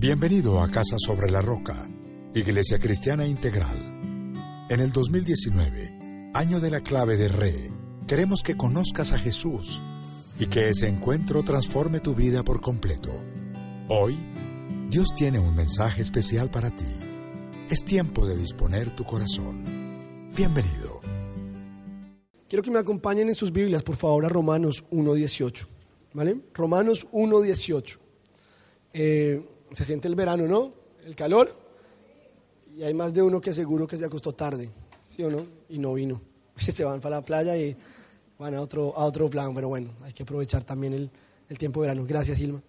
Bienvenido a Casa sobre la Roca, Iglesia Cristiana Integral. En el 2019, año de la clave de Re, queremos que conozcas a Jesús y que ese encuentro transforme tu vida por completo. Hoy, Dios tiene un mensaje especial para ti. Es tiempo de disponer tu corazón. Bienvenido. Quiero que me acompañen en sus Biblias, por favor, a Romanos 1.18. ¿Vale? Romanos 1.18. Eh, se siente el verano, ¿no? El calor. Y hay más de uno que seguro que se acostó tarde, ¿sí o no? Y no vino. Se van para la playa y van a otro, a otro plan, pero bueno, hay que aprovechar también el, el tiempo de verano. Gracias, Gilma.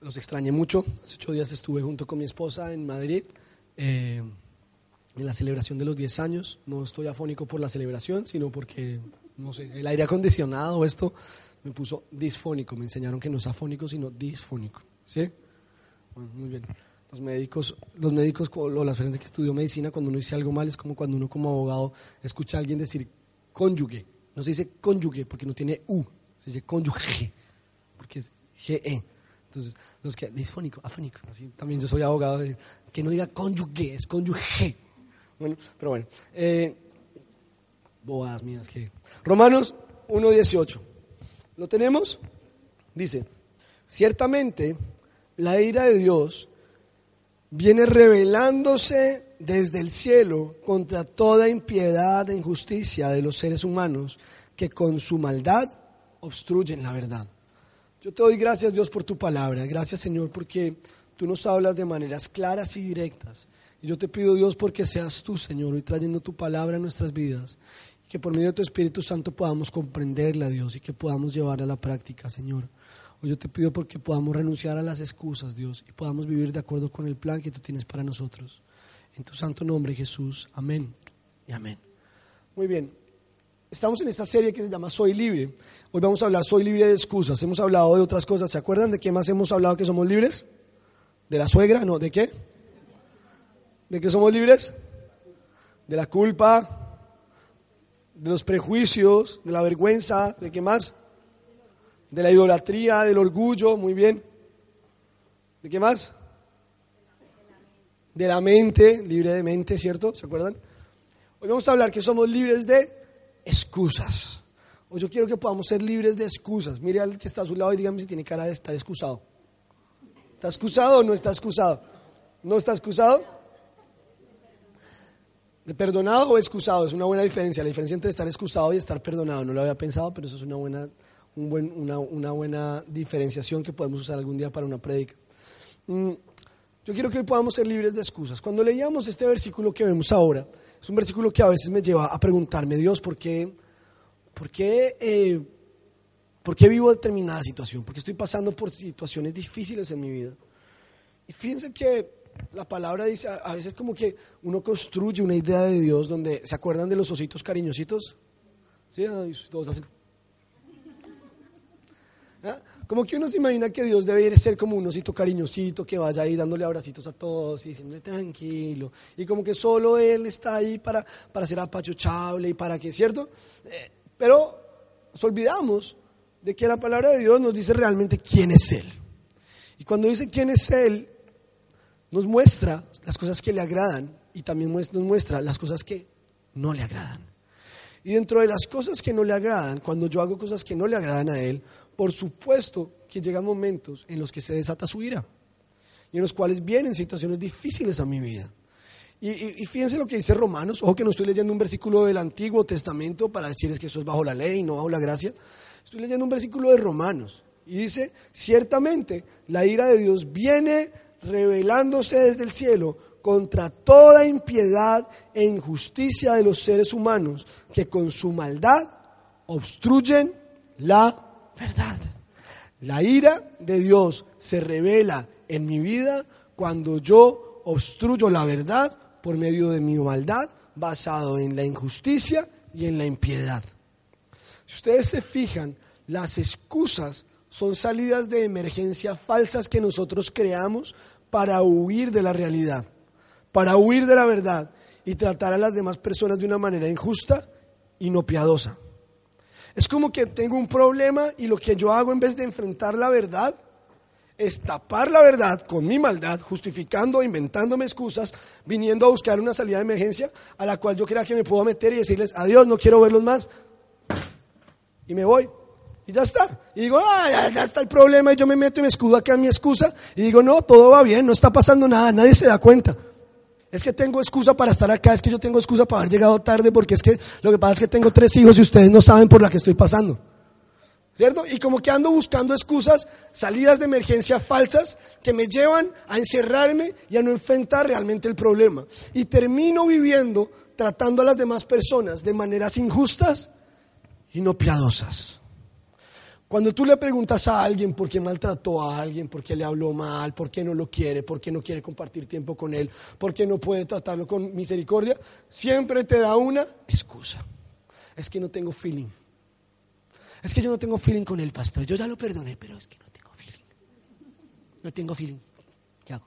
Los extrañé mucho. Hace ocho días estuve junto con mi esposa en Madrid. Eh, en la celebración de los 10 años. No estoy afónico por la celebración, sino porque, no sé, el aire acondicionado, esto me puso disfónico. Me enseñaron que no es afónico, sino disfónico. ¿Sí? Muy bien. Los médicos, los médicos o las personas que estudió medicina, cuando uno dice algo mal, es como cuando uno como abogado escucha a alguien decir cónyuge. No se dice cónyuge porque no tiene U, se dice cónyuge, porque es GE. Entonces, los que, disfónico, afónico. Así, también yo soy abogado, que no diga cónyuge, es cónyuge. Bueno, pero bueno. Eh, bobadas mías que. Romanos 1.18. ¿Lo tenemos? Dice: Ciertamente, la ira de Dios viene revelándose desde el cielo contra toda impiedad e injusticia de los seres humanos que con su maldad obstruyen la verdad. Yo te doy gracias Dios por tu palabra, gracias Señor porque tú nos hablas de maneras claras y directas. Y yo te pido Dios porque seas tú Señor hoy trayendo tu palabra a nuestras vidas, que por medio de tu Espíritu Santo podamos comprenderla Dios y que podamos llevarla a la práctica Señor. Hoy yo te pido porque podamos renunciar a las excusas, Dios, y podamos vivir de acuerdo con el plan que tú tienes para nosotros. En tu santo nombre, Jesús. Amén y amén. Muy bien. Estamos en esta serie que se llama Soy libre. Hoy vamos a hablar Soy libre de excusas. Hemos hablado de otras cosas. ¿Se acuerdan de qué más hemos hablado que somos libres? ¿De la suegra? No, ¿de qué? ¿De qué somos libres? De la culpa, de los prejuicios, de la vergüenza, ¿de qué más? De la idolatría, del orgullo, muy bien. ¿De qué más? De la mente, libre de mente, ¿cierto? ¿Se acuerdan? Hoy vamos a hablar que somos libres de excusas. Hoy yo quiero que podamos ser libres de excusas. Mire al que está a su lado y dígame si tiene cara de estar excusado. ¿Está excusado o no está excusado? ¿No está excusado? ¿De perdonado o excusado? Es una buena diferencia. La diferencia entre estar excusado y estar perdonado. No lo había pensado, pero eso es una buena una, buena diferenciación que podemos usar algún día para una prédica. Mm, yo quiero que hoy podamos ser libres de excusas. Cuando leíamos este versículo que vemos ahora, es un versículo que a veces me lleva a preguntarme, Dios, ¿por qué, por qué, eh, por qué vivo determinada situación? ¿Por qué estoy pasando por situaciones difíciles en mi vida? Y fíjense que la palabra dice, a veces como que uno construye una idea de Dios donde, ¿se acuerdan de los ositos cariñositos? Sí, todos hacen ¿Ah? Como que uno se imagina que Dios debe ser como un osito cariñosito que vaya ahí dándole abracitos a todos y diciendo tranquilo. Y como que solo Él está ahí para, para ser apachuchable y para que, ¿cierto? Eh, pero nos olvidamos de que la palabra de Dios nos dice realmente quién es Él. Y cuando dice quién es Él, nos muestra las cosas que le agradan y también nos muestra las cosas que no le agradan. Y dentro de las cosas que no le agradan, cuando yo hago cosas que no le agradan a Él, por supuesto que llegan momentos en los que se desata su ira y en los cuales vienen situaciones difíciles a mi vida. Y, fíjense lo que dice Romanos, ojo que no estoy leyendo un versículo del Antiguo Testamento para decirles que eso es bajo la ley, no bajo la gracia. Estoy leyendo un versículo de Romanos y dice, ciertamente la ira de Dios viene revelándose desde el cielo contra toda impiedad e injusticia de los seres humanos que con su maldad obstruyen la verdad. La ira de Dios se revela en mi vida cuando yo obstruyo la verdad por medio de mi maldad basado en la injusticia y en la impiedad. Si ustedes se fijan, las excusas son salidas de emergencia falsas que nosotros creamos para huir de la realidad, para huir de la verdad y tratar a las demás personas de una manera injusta y no piadosa. Es como que tengo un problema y lo que yo hago en vez de enfrentar la verdad, es tapar la verdad con mi maldad, justificando, inventándome excusas, viniendo a buscar una salida de emergencia a la cual yo crea que me puedo meter y decirles, adiós, no quiero verlos más. Y me voy. Y ya está. Y digo, ah, ya, está el problema. Y yo me meto y me escudo acá en mi excusa. Y digo, no, todo va bien, no está pasando nada, nadie se da cuenta. Es que tengo excusa para estar acá, es que yo tengo excusa para haber llegado tarde, porque es que lo que pasa es que tengo tres hijos y ustedes no saben por la que estoy pasando. ¿Cierto? Y como que ando buscando excusas, salidas de emergencia falsas que me llevan a encerrarme y a no enfrentar realmente el problema. Y termino viviendo tratando a las demás personas de maneras injustas y no piadosas. Cuando tú le preguntas a alguien por qué maltrató a alguien, por qué le habló mal, por qué no lo quiere, por qué no quiere compartir tiempo con él, por qué no puede tratarlo con misericordia, siempre te da una excusa. Es que no tengo feeling. Es que yo no tengo feeling con el pastor. Yo ya lo perdoné, pero es que no tengo feeling. No tengo feeling. ¿Qué hago?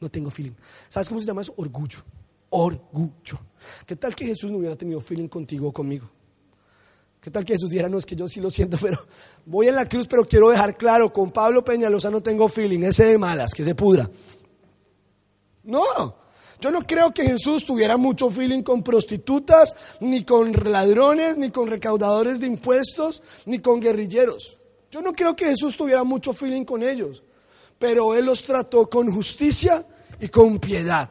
No tengo feeling. ¿Sabes cómo se llama eso? Orgullo. Orgullo. ¿Qué tal que Jesús no hubiera tenido feeling contigo o conmigo? ¿Qué tal que Jesús dijera, no, es que yo sí lo siento, pero voy en la cruz, pero quiero dejar claro, con Pablo Peñalosa no tengo feeling, ese de malas, que se pudra. No, yo no creo que Jesús tuviera mucho feeling con prostitutas, ni con ladrones, ni con recaudadores de impuestos, ni con guerrilleros. Yo no creo que Jesús tuviera mucho feeling con ellos, pero Él los trató con justicia y con piedad.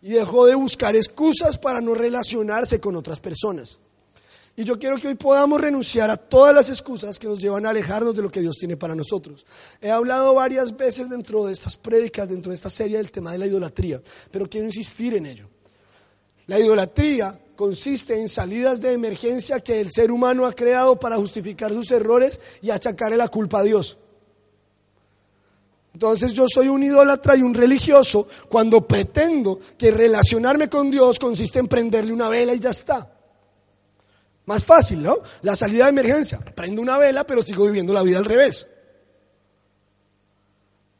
Y dejó de buscar excusas para no relacionarse con otras personas. Y yo quiero que hoy podamos renunciar a todas las excusas que nos llevan a alejarnos de lo que Dios tiene para nosotros. He hablado varias veces dentro de estas prédicas, dentro de esta serie del tema de la idolatría, pero quiero insistir en ello. La idolatría consiste en salidas de emergencia que el ser humano ha creado para justificar sus errores y achacarle la culpa a Dios. Entonces yo soy un idólatra y un religioso cuando pretendo que relacionarme con Dios consiste en prenderle una vela y ya está. Más fácil, ¿no? La salida de emergencia. Prendo una vela, pero sigo viviendo la vida al revés.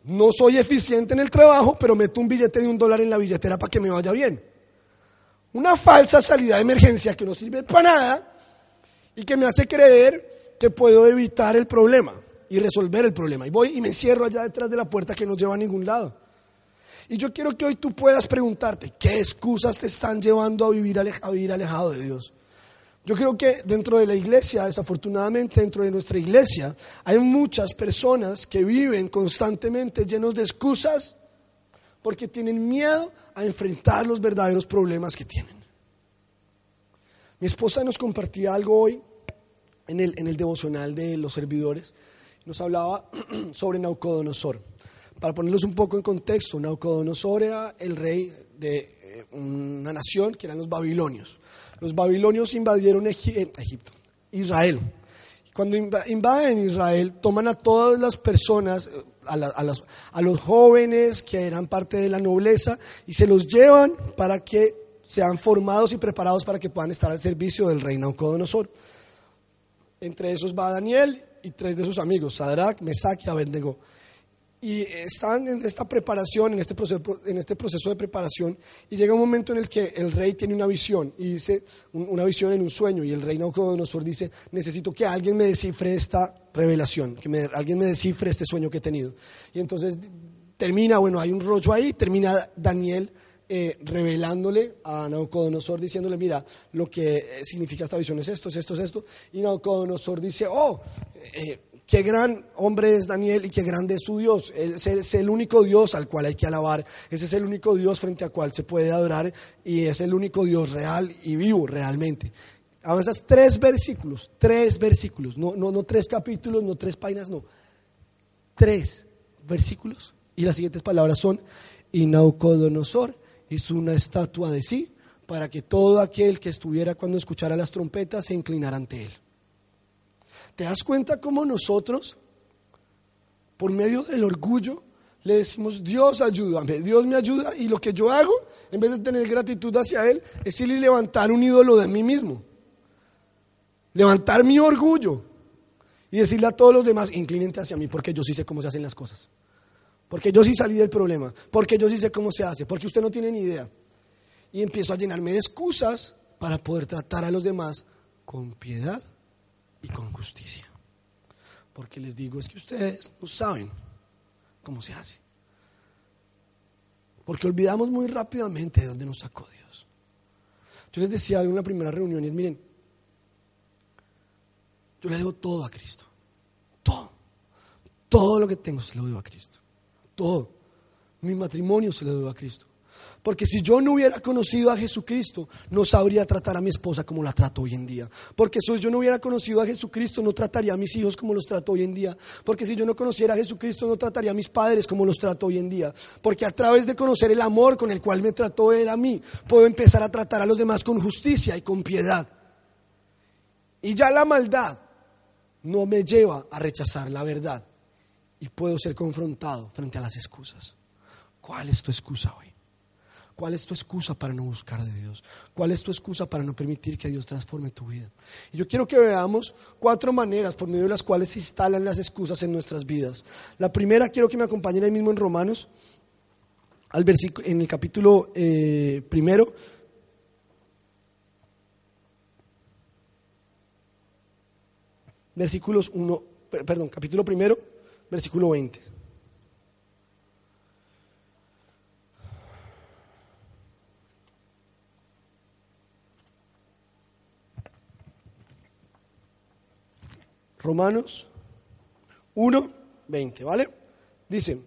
No soy eficiente en el trabajo, pero meto un billete de un dólar en la billetera para que me vaya bien. Una falsa salida de emergencia que no sirve para nada y que me hace creer que puedo evitar el problema y resolver el problema. Y voy y me encierro allá detrás de la puerta que no lleva a ningún lado. Y yo quiero que hoy tú puedas preguntarte, ¿qué excusas te están llevando a vivir, a vivir alejado de Dios? Yo creo que dentro de la iglesia, desafortunadamente dentro de nuestra iglesia, hay muchas personas que viven constantemente llenos de excusas porque tienen miedo a enfrentar los verdaderos problemas que tienen. Mi esposa nos compartía algo hoy en el, en el devocional de los servidores. Nos hablaba sobre Naucodonosor. Para ponerlos un poco en contexto, Naucodonosor era el rey de una nación que eran los babilonios. Los babilonios invadieron eh, Egipto, Israel. Cuando invaden Israel, toman a todas las personas, eh, a, los jóvenes que eran parte de la nobleza, y se los llevan para que sean formados y preparados para que puedan estar al servicio del rey Naucodonosor. Entre esos va Daniel y tres de sus amigos, Sadrach, Mesach y Abednego y están en esta preparación, en este, proceso, en este proceso de preparación, y llega un momento en el que el rey tiene una visión, y dice, una visión en un sueño, y el rey Naucodonosor dice, necesito que alguien me descifre esta revelación, que alguien me descifre este sueño que he tenido. Y entonces termina, bueno, hay un rollo ahí, termina Daniel eh, revelándole a Naucodonosor, diciéndole, mira, lo que significa esta visión es esto, es esto, es esto, y Naucodonosor dice, oh, eh, Qué gran hombre es Daniel y qué grande es su Dios. Ese es el único Dios al cual hay que alabar. Ese es el único Dios frente al cual se puede adorar y es el único Dios real y vivo realmente. Avanzas tres versículos, tres versículos, no, no, no tres capítulos, no tres páginas, no. Tres versículos. Y las siguientes palabras son, y Naucodonosor hizo una estatua de sí para que todo aquel que estuviera cuando escuchara las trompetas se inclinara ante él. ¿Te das cuenta cómo nosotros, por medio del orgullo, le decimos, Dios ayúdame, Dios me ayuda y lo que yo hago, en vez de tener gratitud hacia Él, es ir y levantar un ídolo de mí mismo. Levantar mi orgullo y decirle a todos los demás, inclínate hacia mí porque yo sí sé cómo se hacen las cosas. Porque yo sí salí del problema, porque yo sí sé cómo se hace, porque usted no tiene ni idea. Y empiezo a llenarme de excusas para poder tratar a los demás con piedad y con justicia. Porque les digo, es que ustedes no saben cómo se hace. Porque olvidamos muy rápidamente de dónde nos sacó Dios. Yo les decía en una primera reunión, y es, miren, yo le debo todo a Cristo. Todo. Todo lo que tengo se lo debo a Cristo. Todo. Mi matrimonio se lo debo a Cristo. Porque si yo no hubiera conocido a Jesucristo, no sabría tratar a mi esposa como la trato hoy en día. Porque si yo no hubiera conocido a Jesucristo, no trataría a mis hijos como los trato hoy en día. Porque si yo no conociera a Jesucristo, no trataría a mis padres como los trato hoy en día. Porque a través de conocer el amor con el cual me trató Él a mí, puedo empezar a tratar a los demás con justicia y con piedad. Y ya la maldad no me lleva a rechazar la verdad. Y puedo ser confrontado frente a las excusas. ¿Cuál es tu excusa hoy? ¿Cuál es tu excusa para no buscar de Dios? ¿Cuál es tu excusa para no permitir que Dios transforme tu vida? Y yo quiero que veamos cuatro maneras por medio de las cuales se instalan las excusas en nuestras vidas. La primera, quiero que me acompañen ahí mismo en Romanos, al en el capítulo eh, primero. Versículos 1, perdón, capítulo primero, versículo 20. Romanos 1, 20, ¿vale? Dice,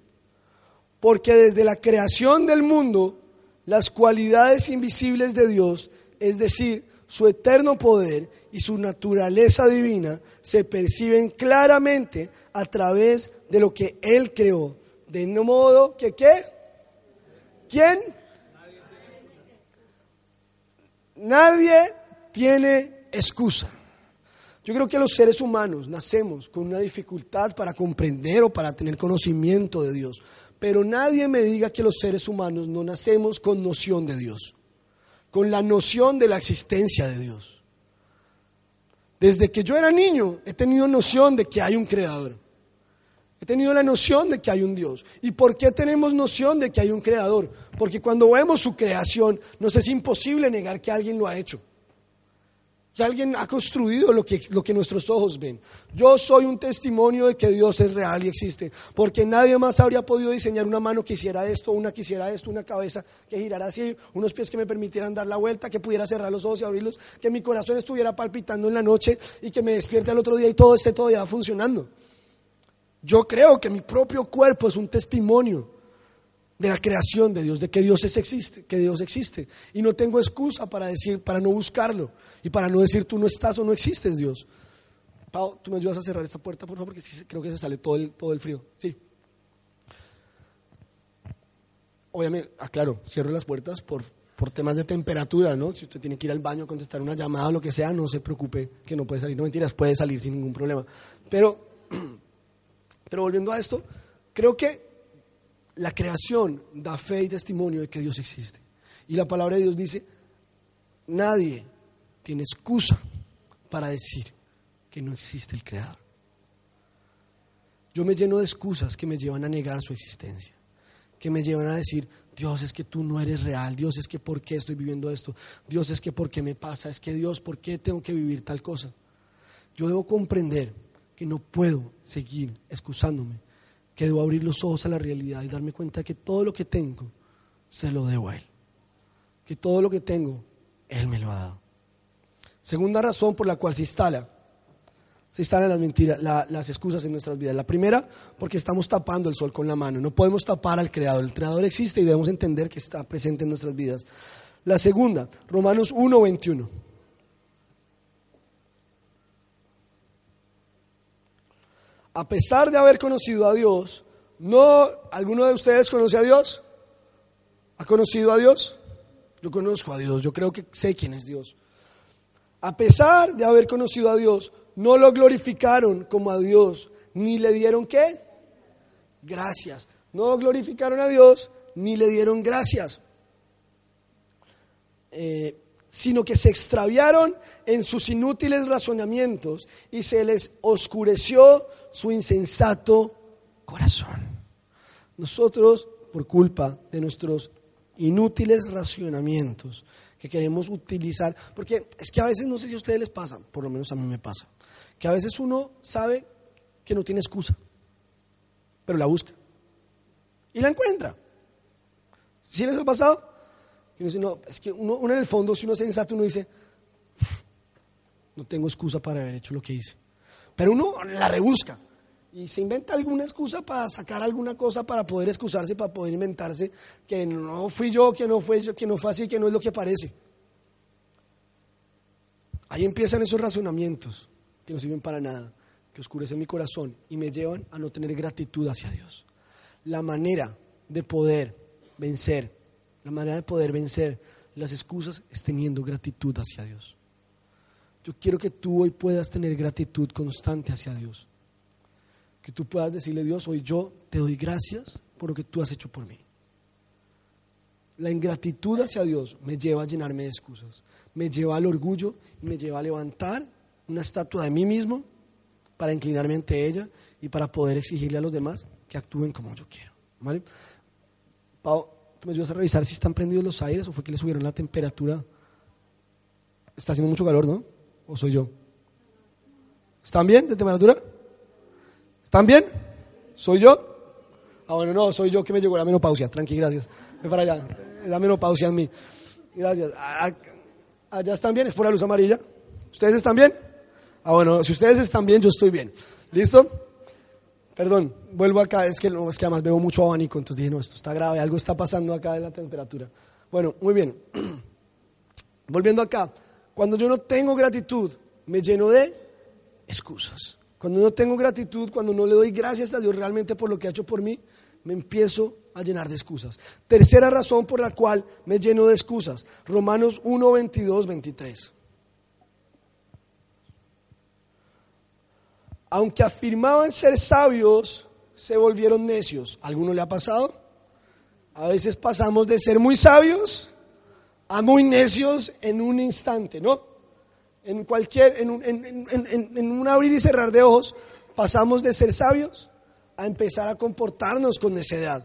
porque desde la creación del mundo, las cualidades invisibles de Dios, es decir, su eterno poder y su naturaleza divina, se perciben claramente a través de lo que Él creó. De modo que, ¿qué? ¿Quién? Nadie tiene excusa. Yo creo que los seres humanos nacemos con una dificultad para comprender o para tener conocimiento de Dios, pero nadie me diga que los seres humanos no nacemos con noción de Dios, con la noción de la existencia de Dios. Desde que yo era niño he tenido noción de que hay un creador. He tenido la noción de que hay un Dios. ¿Y por qué tenemos noción de que hay un creador? Porque cuando vemos su creación nos es imposible negar que alguien lo ha hecho. Que alguien ha construido lo que, lo que nuestros ojos ven. Yo soy un testimonio de que Dios es real y existe, porque nadie más habría podido diseñar una mano que hiciera esto, una que hiciera esto, una cabeza que girara así, unos pies que me permitieran dar la vuelta, que pudiera cerrar los ojos y abrirlos, que mi corazón estuviera palpitando en la noche y que me despierte al otro día y todo esté todavía funcionando. Yo creo que mi propio cuerpo es un testimonio de la creación de Dios, de que Dios existe, que Dios existe. Y no tengo excusa para decir, para no buscarlo y para no decir tú no estás o no existes, Dios. Pau, ¿tú me ayudas a cerrar esta puerta, por favor? Porque creo que se sale todo el, todo el frío. Sí. Obviamente, aclaro, cierro las puertas por, por temas de temperatura, ¿no? Si usted tiene que ir al baño, contestar una llamada o lo que sea, no se preocupe que no puede salir. No mentiras, puede salir sin ningún problema. Pero, pero volviendo a esto, creo que la creación da fe y testimonio de que Dios existe. Y la palabra de Dios dice, nadie tiene excusa para decir que no existe el Creador. Yo me lleno de excusas que me llevan a negar su existencia, que me llevan a decir, Dios es que tú no eres real, Dios es que por qué estoy viviendo esto, Dios es que por qué me pasa, es que Dios, ¿por qué tengo que vivir tal cosa? Yo debo comprender que no puedo seguir excusándome que debo abrir los ojos a la realidad y darme cuenta que todo lo que tengo se lo debo a Él. Que todo lo que tengo, Él me lo ha dado. Segunda razón por la cual se instala, se instalan las mentiras, las excusas en nuestras vidas. La primera, porque estamos tapando el sol con la mano. No podemos tapar al Creador. El Creador existe y debemos entender que está presente en nuestras vidas. La segunda, Romanos 1, 21. A pesar de haber conocido a Dios, ¿no alguno de ustedes conoce a Dios? ¿Ha conocido a Dios? Yo conozco a Dios, yo creo que sé quién es Dios. A pesar de haber conocido a Dios, no lo glorificaron como a Dios, ni le dieron qué? Gracias. No glorificaron a Dios, ni le dieron gracias. Eh, sino que se extraviaron en sus inútiles razonamientos y se les oscureció su insensato corazón. Nosotros, por culpa de nuestros inútiles racionamientos que queremos utilizar, porque es que a veces, no sé si a ustedes les pasa, por lo menos a mí me pasa, que a veces uno sabe que no tiene excusa, pero la busca. y la encuentra. ¿Sí les ha pasado? Uno dice, no, es que uno, uno en el fondo, si uno es sensato, uno dice, no tengo excusa para haber hecho lo que hice. Pero uno la rebusca y se inventa alguna excusa para sacar alguna cosa, para poder excusarse, para poder inventarse que no fui yo, que no fue yo, que no fue así, que no es lo que parece. Ahí empiezan esos razonamientos que no sirven para nada, que oscurecen mi corazón y me llevan a no tener gratitud hacia Dios. La manera de poder vencer, la manera de poder vencer las excusas es teniendo gratitud hacia Dios. Yo quiero que tú hoy puedas tener gratitud constante hacia Dios. Que tú puedas decirle, Dios, hoy yo te doy gracias por lo que tú has hecho por mí. La ingratitud hacia Dios me lleva a llenarme de excusas, me lleva al orgullo y me lleva a levantar una estatua de mí mismo para inclinarme ante ella y para poder exigirle a los demás que actúen como yo quiero. ¿Vale? Pau, ¿tú me ayudas a revisar si están prendidos los aires o fue que le subieron la temperatura? Está haciendo mucho calor, ¿no? ¿O soy yo? ¿Están bien de temperatura? ¿Están bien? ¿Soy yo? Ah, bueno, no, soy yo que me llegó la menopausia. Tranqui, gracias. Ve para allá. La menopausia en mí. Gracias. Ah, ah, ¿Allá están bien? ¿Es por la luz amarilla? ¿Ustedes están bien? Ah, bueno, si ustedes están bien, yo estoy bien. ¿Listo? Perdón, vuelvo acá. Es que, no, es que además veo mucho abanico, entonces dije, no, esto está grave, algo está pasando acá en la temperatura. Bueno, muy bien. Volviendo acá. Cuando yo no tengo gratitud, me lleno de excusas. Cuando no tengo gratitud, cuando no le doy gracias a Dios realmente por lo que ha hecho por mí, me empiezo a llenar de excusas. Tercera razón por la cual me lleno de excusas. Romanos 1, 22, 23. Aunque afirmaban ser sabios, se volvieron necios. ¿Alguno le ha pasado? A veces pasamos de ser muy sabios a muy necios en un instante, ¿no? En cualquier, en un, abrir y cerrar de ojos, pasamos de ser sabios a empezar a comportarnos con necedad.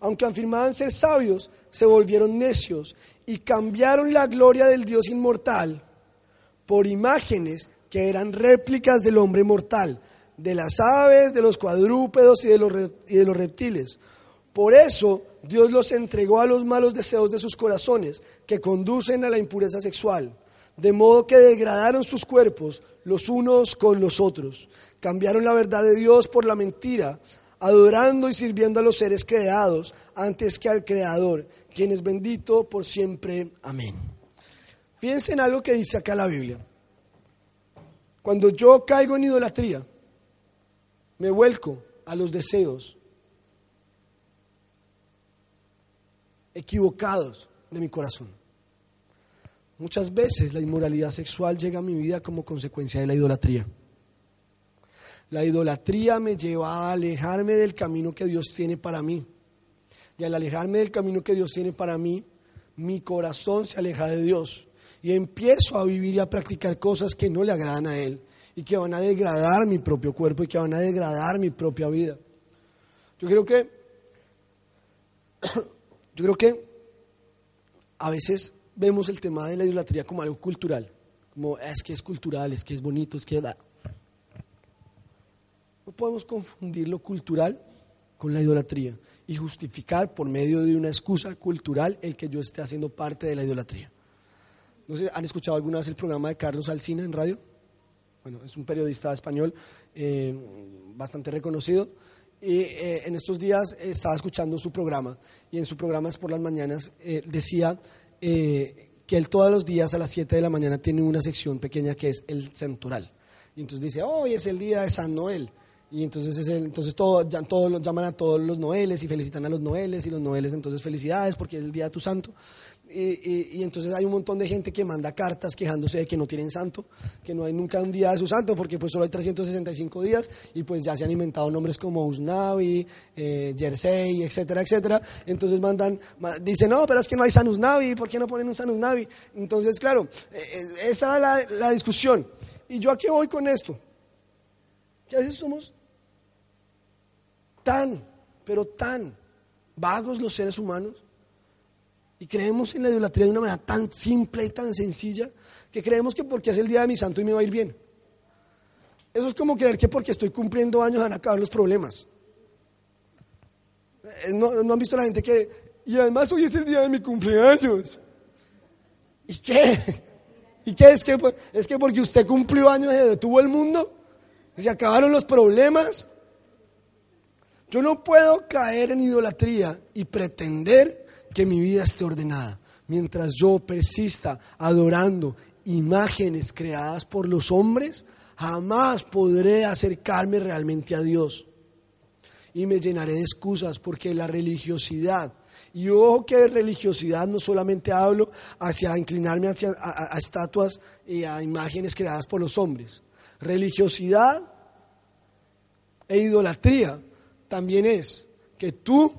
Aunque afirmaban ser sabios, se volvieron necios y cambiaron la gloria del Dios inmortal por imágenes que eran réplicas del hombre mortal, de las aves, de los cuadrúpedos y de los, y de los reptiles. Por eso Dios los entregó a los malos deseos de sus corazones, que conducen a la impureza sexual, de modo que degradaron sus cuerpos los unos con los otros. Cambiaron la verdad de Dios por la mentira, adorando y sirviendo a los seres creados antes que al Creador, quien es bendito por siempre. Amén. Fíjense en algo que dice acá la Biblia. Cuando yo caigo en idolatría, me vuelco a los deseos equivocados de mi corazón. Muchas veces la inmoralidad sexual llega a mi vida como consecuencia de la idolatría. La idolatría me lleva a alejarme del camino que Dios tiene para mí. Y al alejarme del camino que Dios tiene para mí, mi corazón se aleja de Dios. Y empiezo a vivir y a practicar cosas que no le agradan a Él y que van a degradar mi propio cuerpo y que van a degradar mi propia vida. Yo creo que yo creo que a veces vemos el tema de la idolatría como algo cultural, como es que es cultural, es que es bonito, es que da. No podemos confundir lo cultural con la idolatría y justificar por medio de una excusa cultural el que yo esté haciendo parte de la idolatría. No sé, ¿han escuchado alguna vez el programa de Carlos Alsina en radio? Bueno, es un periodista español eh, bastante reconocido y eh, en estos días estaba escuchando su programa y en su programa por las mañanas eh, decía eh, que él todos los días a las 7 de la mañana tiene una sección pequeña que es el central. Y entonces dice, hoy es el día de San Noel. Y entonces, es el, entonces todo, ya, todos llaman a todos los Noeles y felicitan a los Noeles y los Noeles entonces felicidades porque es el día de tu santo y, entonces hay un montón de gente que manda cartas quejándose de que no tienen santo, que no hay nunca un día de su santo, porque pues solo hay 365 días y pues ya se han inventado nombres como Usnavi, eh, Jersey, etcétera, etcétera. Entonces mandan, dicen, no, pero es que no hay San Usnavi, ¿por qué no ponen un San Usnavi? Entonces, claro, eh, eh, esta era la, la discusión. ¿Y yo a qué voy con esto? Que a veces somos tan, pero tan vagos los seres humanos y creemos en la idolatría de una manera tan simple y tan sencilla que creemos que porque es el día de mi santo y me va a ir bien. Eso es como creer que porque estoy cumpliendo años van a acabar los problemas. Eh, ¿No, ¿No han visto la gente que... Y además hoy es el día de mi cumpleaños. ¿Y qué? ¿Y qué es que, es que porque usted cumplió años y detuvo el mundo? ¿Se acabaron los problemas? Yo no puedo caer en idolatría y pretender que mi vida esté ordenada mientras yo persista adorando imágenes creadas por los hombres, jamás podré acercarme realmente a Dios. Y me llenaré de excusas porque la religiosidad, y ojo que de religiosidad no solamente hablo hacia inclinarme hacia, a, a estatuas y a imágenes creadas por los hombres. Religiosidad e idolatría también es que tú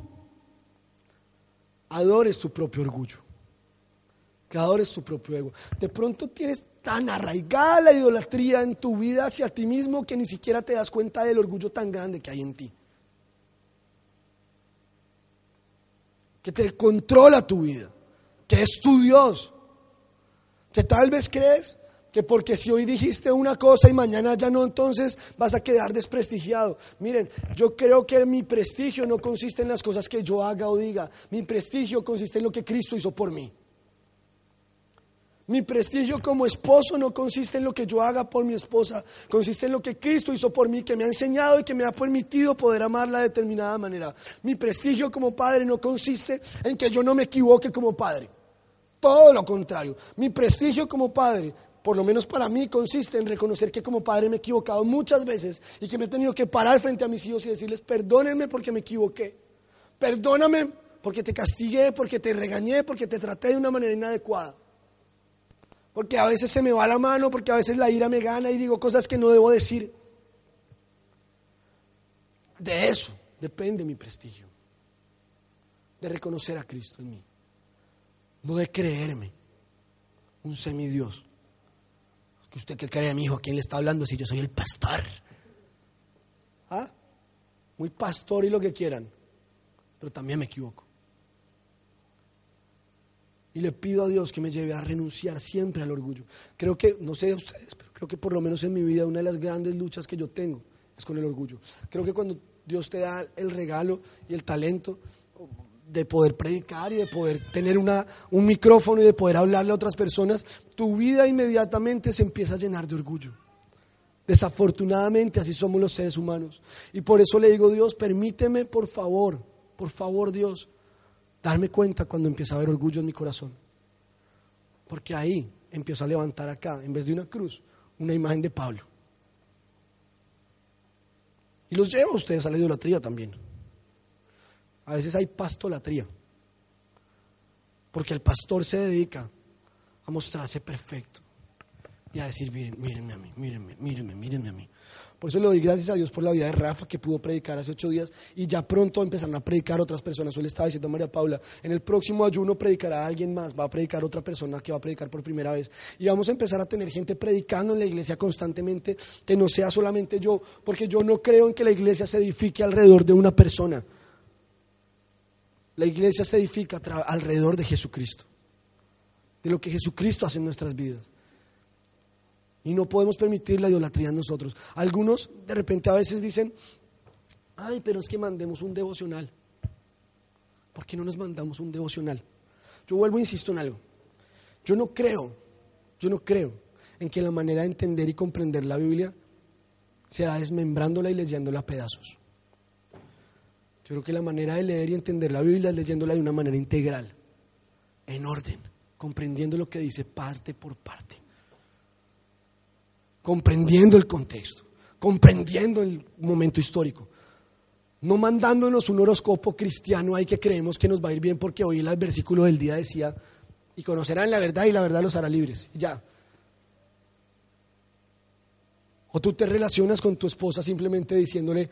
adores tu propio orgullo que adores tu propio ego. De pronto tienes tan arraigada la idolatría en tu vida hacia ti mismo que ni siquiera te das cuenta del orgullo tan grande que hay en ti. Que te controla tu vida, que es tu Dios, que tal vez crees que porque si hoy dijiste una cosa y mañana ya no, entonces vas a quedar desprestigiado. Miren, yo creo que mi prestigio no consiste en las cosas que yo haga o diga, mi prestigio consiste en lo que Cristo hizo por mí. Mi prestigio como esposo no consiste en lo que yo haga por mi esposa, consiste en lo que Cristo hizo por mí, que me ha enseñado y que me ha permitido poder amarla de determinada manera. Mi prestigio como padre no consiste en que yo no me equivoque como padre. Todo lo contrario. Mi prestigio como padre, por lo menos para mí, consiste en reconocer que como padre me he equivocado muchas veces y que me he tenido que parar frente a mis hijos y decirles, perdónenme porque me equivoqué. Perdóname porque te castigué, porque te regañé, porque te traté de una manera inadecuada porque a veces se me va la mano, porque a veces la ira me gana y digo cosas que no debo decir. De eso depende mi prestigio, de reconocer a Cristo en mí, no de creerme un semidios. ¿Que usted qué cree, mi hijo? ¿A quién le está hablando si yo soy el pastor? ¿Ah? Muy pastor y lo que quieran, pero también me equivoco. Y le pido a Dios que me lleve a renunciar siempre al orgullo. Creo que, no sé de ustedes, pero creo que por lo menos en mi vida una de las grandes luchas que yo tengo es con el orgullo. Creo que cuando Dios te da el regalo y el talento de poder predicar y de poder tener una, un micrófono y de poder hablarle a otras personas, tu vida inmediatamente se empieza a llenar de orgullo. Desafortunadamente así somos los seres humanos. Y por eso le digo, Dios, permíteme, por favor, por favor, Dios, darme cuenta cuando empieza a haber orgullo en mi corazón. Porque ahí empiezo a levantar acá, en vez de una cruz, una imagen de Pablo. Y los llevo a ustedes a la idolatría también. A veces hay pastolatría. Porque el pastor se dedica a mostrarse perfecto y a decir, miren, mírenme a mí, mírenme, mírenme, mírenme a mí. Por eso le doy gracias a Dios por la vida de Rafa que pudo predicar hace ocho días y ya pronto empezarán a predicar otras personas. Hoy le estaba diciendo a María Paula, en el próximo ayuno predicará a alguien más, va a predicar otra persona que va a predicar por primera vez. Y vamos a empezar a tener gente predicando en la iglesia constantemente, que no sea solamente yo, porque yo no creo en que la iglesia se edifique alrededor de una persona. La iglesia se edifica alrededor de Jesucristo, de lo que Jesucristo hace en nuestras vidas. Y no podemos permitir la idolatría en nosotros. Algunos de repente a veces dicen, ay, pero es que mandemos un devocional. ¿Por qué no nos mandamos un devocional? Yo vuelvo e insisto en algo. Yo no creo, yo no creo en que la manera de entender y comprender la Biblia sea desmembrándola y leyéndola a pedazos. Yo creo que la manera de leer y entender la Biblia es leyéndola de una manera integral, en orden, comprendiendo lo que dice parte por parte comprendiendo el contexto, comprendiendo el momento histórico. No mandándonos un horóscopo cristiano ahí que creemos que nos va a ir bien porque hoy el versículo del día decía, y conocerán la verdad y la verdad los hará libres. Ya. O tú te relacionas con tu esposa simplemente diciéndole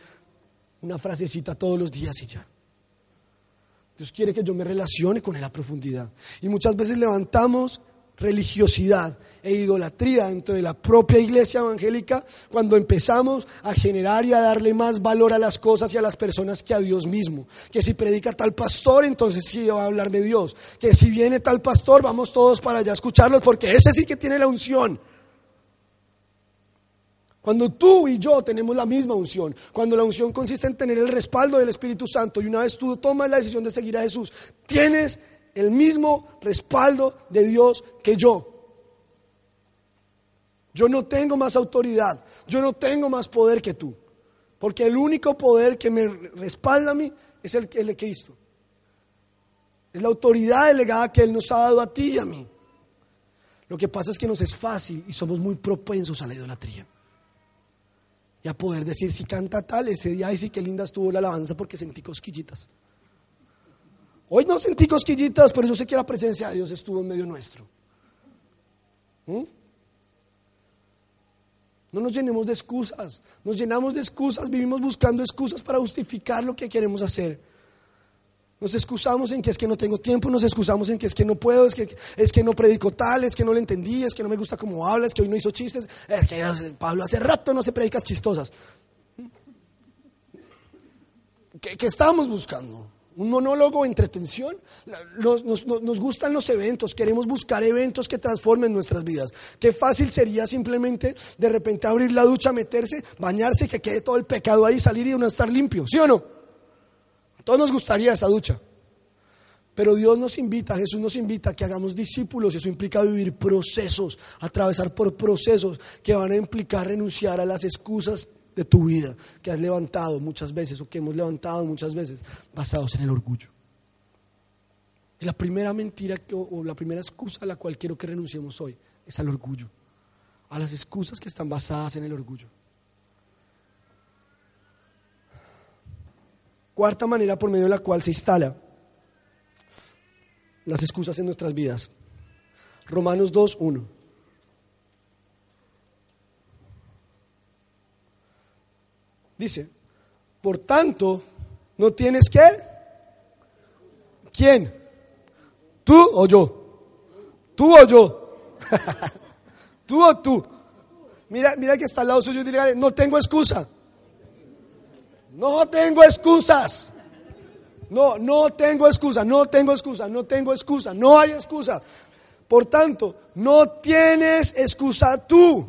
una frasecita todos los días y ya. Dios quiere que yo me relacione con él a profundidad. Y muchas veces levantamos religiosidad e idolatría dentro de la propia iglesia evangélica cuando empezamos a generar y a darle más valor a las cosas y a las personas que a Dios mismo. Que si predica tal pastor, entonces sí va a hablar de Dios. Que si viene tal pastor, vamos todos para allá a escucharlos porque ese sí que tiene la unción. Cuando tú y yo tenemos la misma unción, cuando la unción consiste en tener el respaldo del Espíritu Santo y una vez tú tomas la decisión de seguir a Jesús, tienes el mismo respaldo de Dios que yo. Yo no tengo más autoridad, yo no tengo más poder que tú, porque el único poder que me respalda a mí es el, de Cristo. Es la autoridad delegada que Él nos ha dado a ti y a mí. Lo que pasa es que nos es fácil y somos muy propensos a la idolatría y a poder decir si canta tal, ese día, ay sí, qué linda estuvo la alabanza porque sentí cosquillitas. Hoy no sentí cosquillitas, pero yo sé que la presencia de Dios estuvo en medio nuestro. ¿Mm? No nos llenemos de excusas, nos llenamos de excusas, vivimos buscando excusas para justificar lo que queremos hacer. Nos excusamos en que es que no tengo tiempo, nos excusamos en que es que no puedo, es que, es que no predico tal, es que no le entendí, es que no me gusta cómo habla, es que hoy no hizo chistes, es que Pablo hace rato no se predicas chistosas. ¿Qué, estamos buscando? ¿Un monólogo, entretención? Nos, nos, nos, gustan los eventos, queremos buscar eventos que transformen nuestras vidas. Qué fácil sería simplemente de repente abrir la ducha, meterse, bañarse y que quede todo el pecado ahí, salir y uno estar limpio, ¿sí o no? Todos nos gustaría esa ducha. Pero Dios nos invita, Jesús nos invita a que hagamos discípulos y eso implica vivir procesos, atravesar por procesos que van a implicar renunciar a las excusas de tu vida que has levantado muchas veces o que hemos levantado muchas veces basados en el orgullo. Y la primera mentira o la primera excusa a la cual quiero que renunciemos hoy es al orgullo, a las excusas que están basadas en el orgullo. Cuarta manera por medio de la cual se instala las excusas en nuestras vidas. Romanos 2, 1. Dice, por tanto, no tienes que... ¿Quién? ¿Tú o yo? ¿Tú o yo? ¿Tú o tú? Mira, mira que está al lado suyo y dile, no tengo excusa. No tengo excusas. No, no tengo excusa, no tengo excusa, no tengo excusa, no hay excusa. Por tanto, no tienes excusa tú,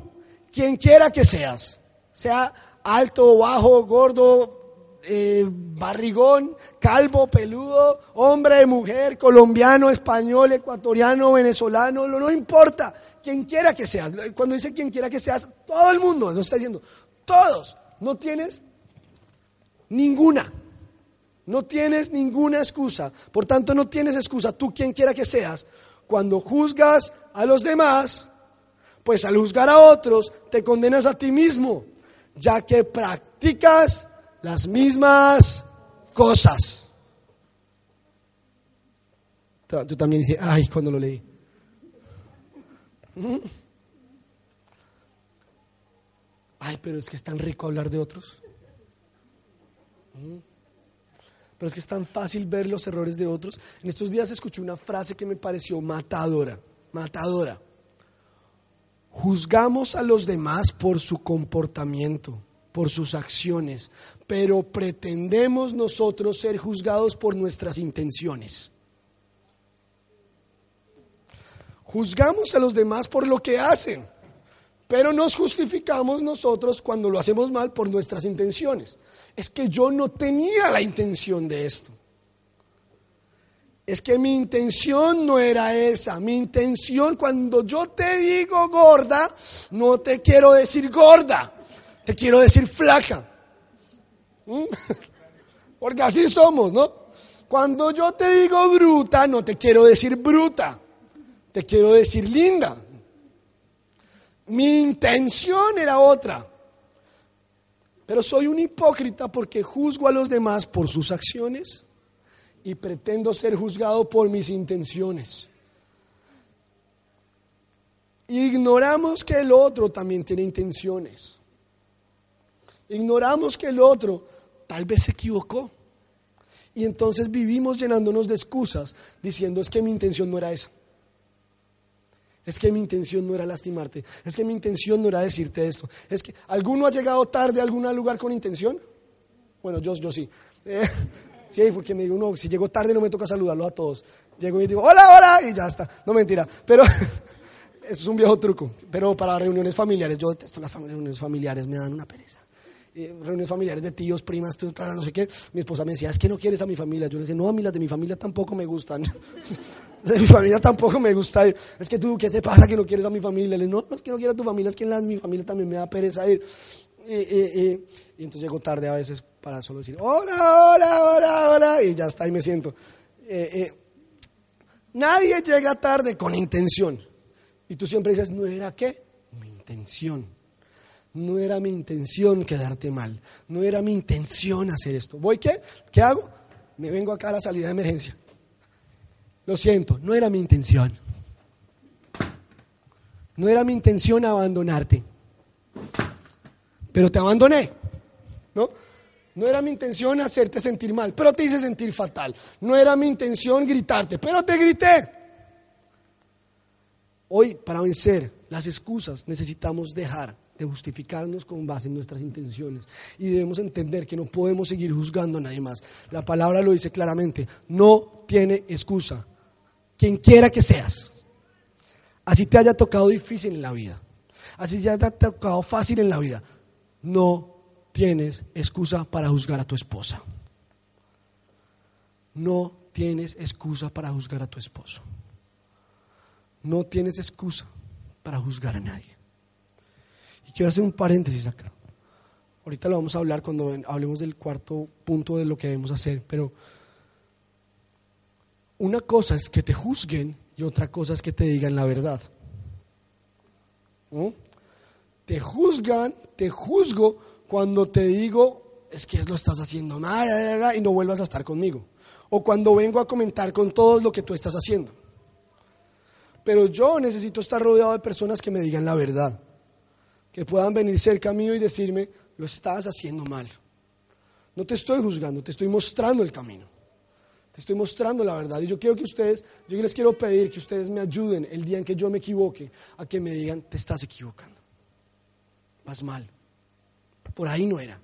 quien quiera que seas, sea alto, bajo, gordo, eh, barrigón, calvo, peludo, hombre, mujer, colombiano, español, ecuatoriano, venezolano, no, no importa, quien quiera que seas. Cuando dice quien quiera que seas, todo el mundo, no está diciendo, todos, no tienes Ninguna. No tienes ninguna excusa. Por tanto, no tienes excusa, tú quien quiera que seas, cuando juzgas a los demás, pues al juzgar a otros te condenas a ti mismo, ya que practicas las mismas cosas. Tú también dices, ay, cuando lo leí. Ay, pero es que es tan rico hablar de otros. Pero es que es tan fácil ver los errores de otros. En estos días escuché una frase que me pareció matadora, matadora. Juzgamos a los demás por su comportamiento, por sus acciones, pero pretendemos nosotros ser juzgados por nuestras intenciones. Juzgamos a los demás por lo que hacen, pero nos justificamos nosotros cuando lo hacemos mal por nuestras intenciones es que yo no tenía la intención de esto. Es que mi intención no era esa. Mi intención cuando yo te digo gorda, no te quiero decir gorda, te quiero decir flaca. ¿Mm? Porque así somos, ¿no? Cuando yo te digo bruta, no te quiero decir bruta, te quiero decir linda. Mi intención era otra. Pero soy un hipócrita porque juzgo a los demás por sus acciones y pretendo ser juzgado por mis intenciones. Ignoramos que el otro también tiene intenciones. Ignoramos que el otro tal vez se equivocó. Y entonces vivimos llenándonos de excusas diciendo es que mi intención no era esa. Es que mi intención no era lastimarte. Es que mi intención no era decirte esto. Es que ¿alguno ha llegado tarde a algún lugar con intención? Bueno, yo, yo sí. Eh, sí, porque me digo, no, si llego tarde no me toca saludarlo a todos. Llego y digo, hola, hola, y ya está. No mentira. Pero es un viejo truco, pero para reuniones familiares, yo detesto las reuniones familiares, me dan una pereza. Eh, reuniones familiares de tíos, primas, no sé qué. Mi esposa me decía, es que no quieres a mi familia. Yo le decía, no, a mí las de mi familia tampoco me gustan. de mi familia tampoco me gusta Es que tú, ¿qué te pasa que no quieres a mi familia? Le no, no es que no quiero a tu familia, es que en la, mi familia también me da pereza ir. y entonces llego tarde a veces para solo decir, hola, hola, hola, hola, y ya está, y me siento. Eh, eh, nadie llega tarde con intención. Y tú siempre dices, ¿no era qué? Mi intención. No era mi intención quedarte mal. No era mi intención hacer esto. ¿Voy qué? ¿Qué hago? Me vengo acá a la salida de emergencia. Lo siento, no era mi intención. No era mi intención abandonarte. Pero te abandoné. ¿No? No era mi intención hacerte sentir mal, pero te hice sentir fatal. No era mi intención gritarte, pero te grité. Hoy, para vencer las excusas, necesitamos dejar de justificarnos con base en nuestras intenciones. Y debemos entender que no podemos seguir juzgando a nadie más. La palabra lo dice claramente, no tiene excusa. Quien quiera que seas, así te haya tocado difícil en la vida, así te haya tocado fácil en la vida, no tienes excusa para juzgar a tu esposa. No tienes excusa para juzgar a tu esposo. No tienes excusa para juzgar a nadie. Quiero hacer un paréntesis acá. Ahorita lo vamos a hablar cuando hablemos del cuarto punto de lo que debemos hacer, pero una cosa es que te juzguen y otra cosa es que te digan la verdad. Te juzgan, te juzgo cuando te digo, es que lo estás haciendo mal y no vuelvas a estar conmigo. O cuando vengo a comentar con todo lo que tú estás haciendo. Pero yo necesito estar rodeado de personas que me digan la verdad. Que puedan venir cerca mío y decirme, lo estás haciendo mal. No te estoy juzgando, te estoy mostrando el camino. Te estoy mostrando la verdad. Y yo quiero que ustedes, yo les quiero pedir que ustedes me ayuden el día en que yo me equivoque, a que me digan, te estás equivocando. Vas mal. Por ahí no era.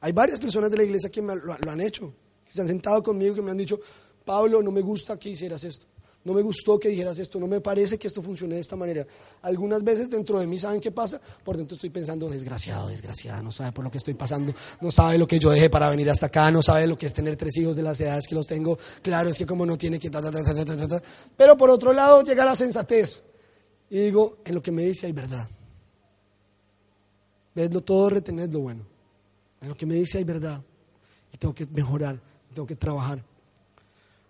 Hay varias personas de la iglesia que lo, lo, han hecho, que se han sentado conmigo, que me han dicho, Pablo, no me gusta que hicieras esto. No me gustó que dijeras esto, no me parece que esto funcione de esta manera. Algunas veces dentro de mí, ¿saben qué pasa? Por dentro estoy pensando, desgraciado, desgraciada, no sabe por lo que estoy pasando, no sabe lo que yo dejé para venir hasta acá, no sabe lo que es tener tres hijos de las edades que los tengo. Claro, es que como no tiene que... Ta, ta, Pero por otro lado llega la sensatez. Y digo, en lo que me dice hay verdad. Vedlo todo, retened lo bueno. En lo que me dice hay verdad. Y tengo que mejorar, tengo que trabajar.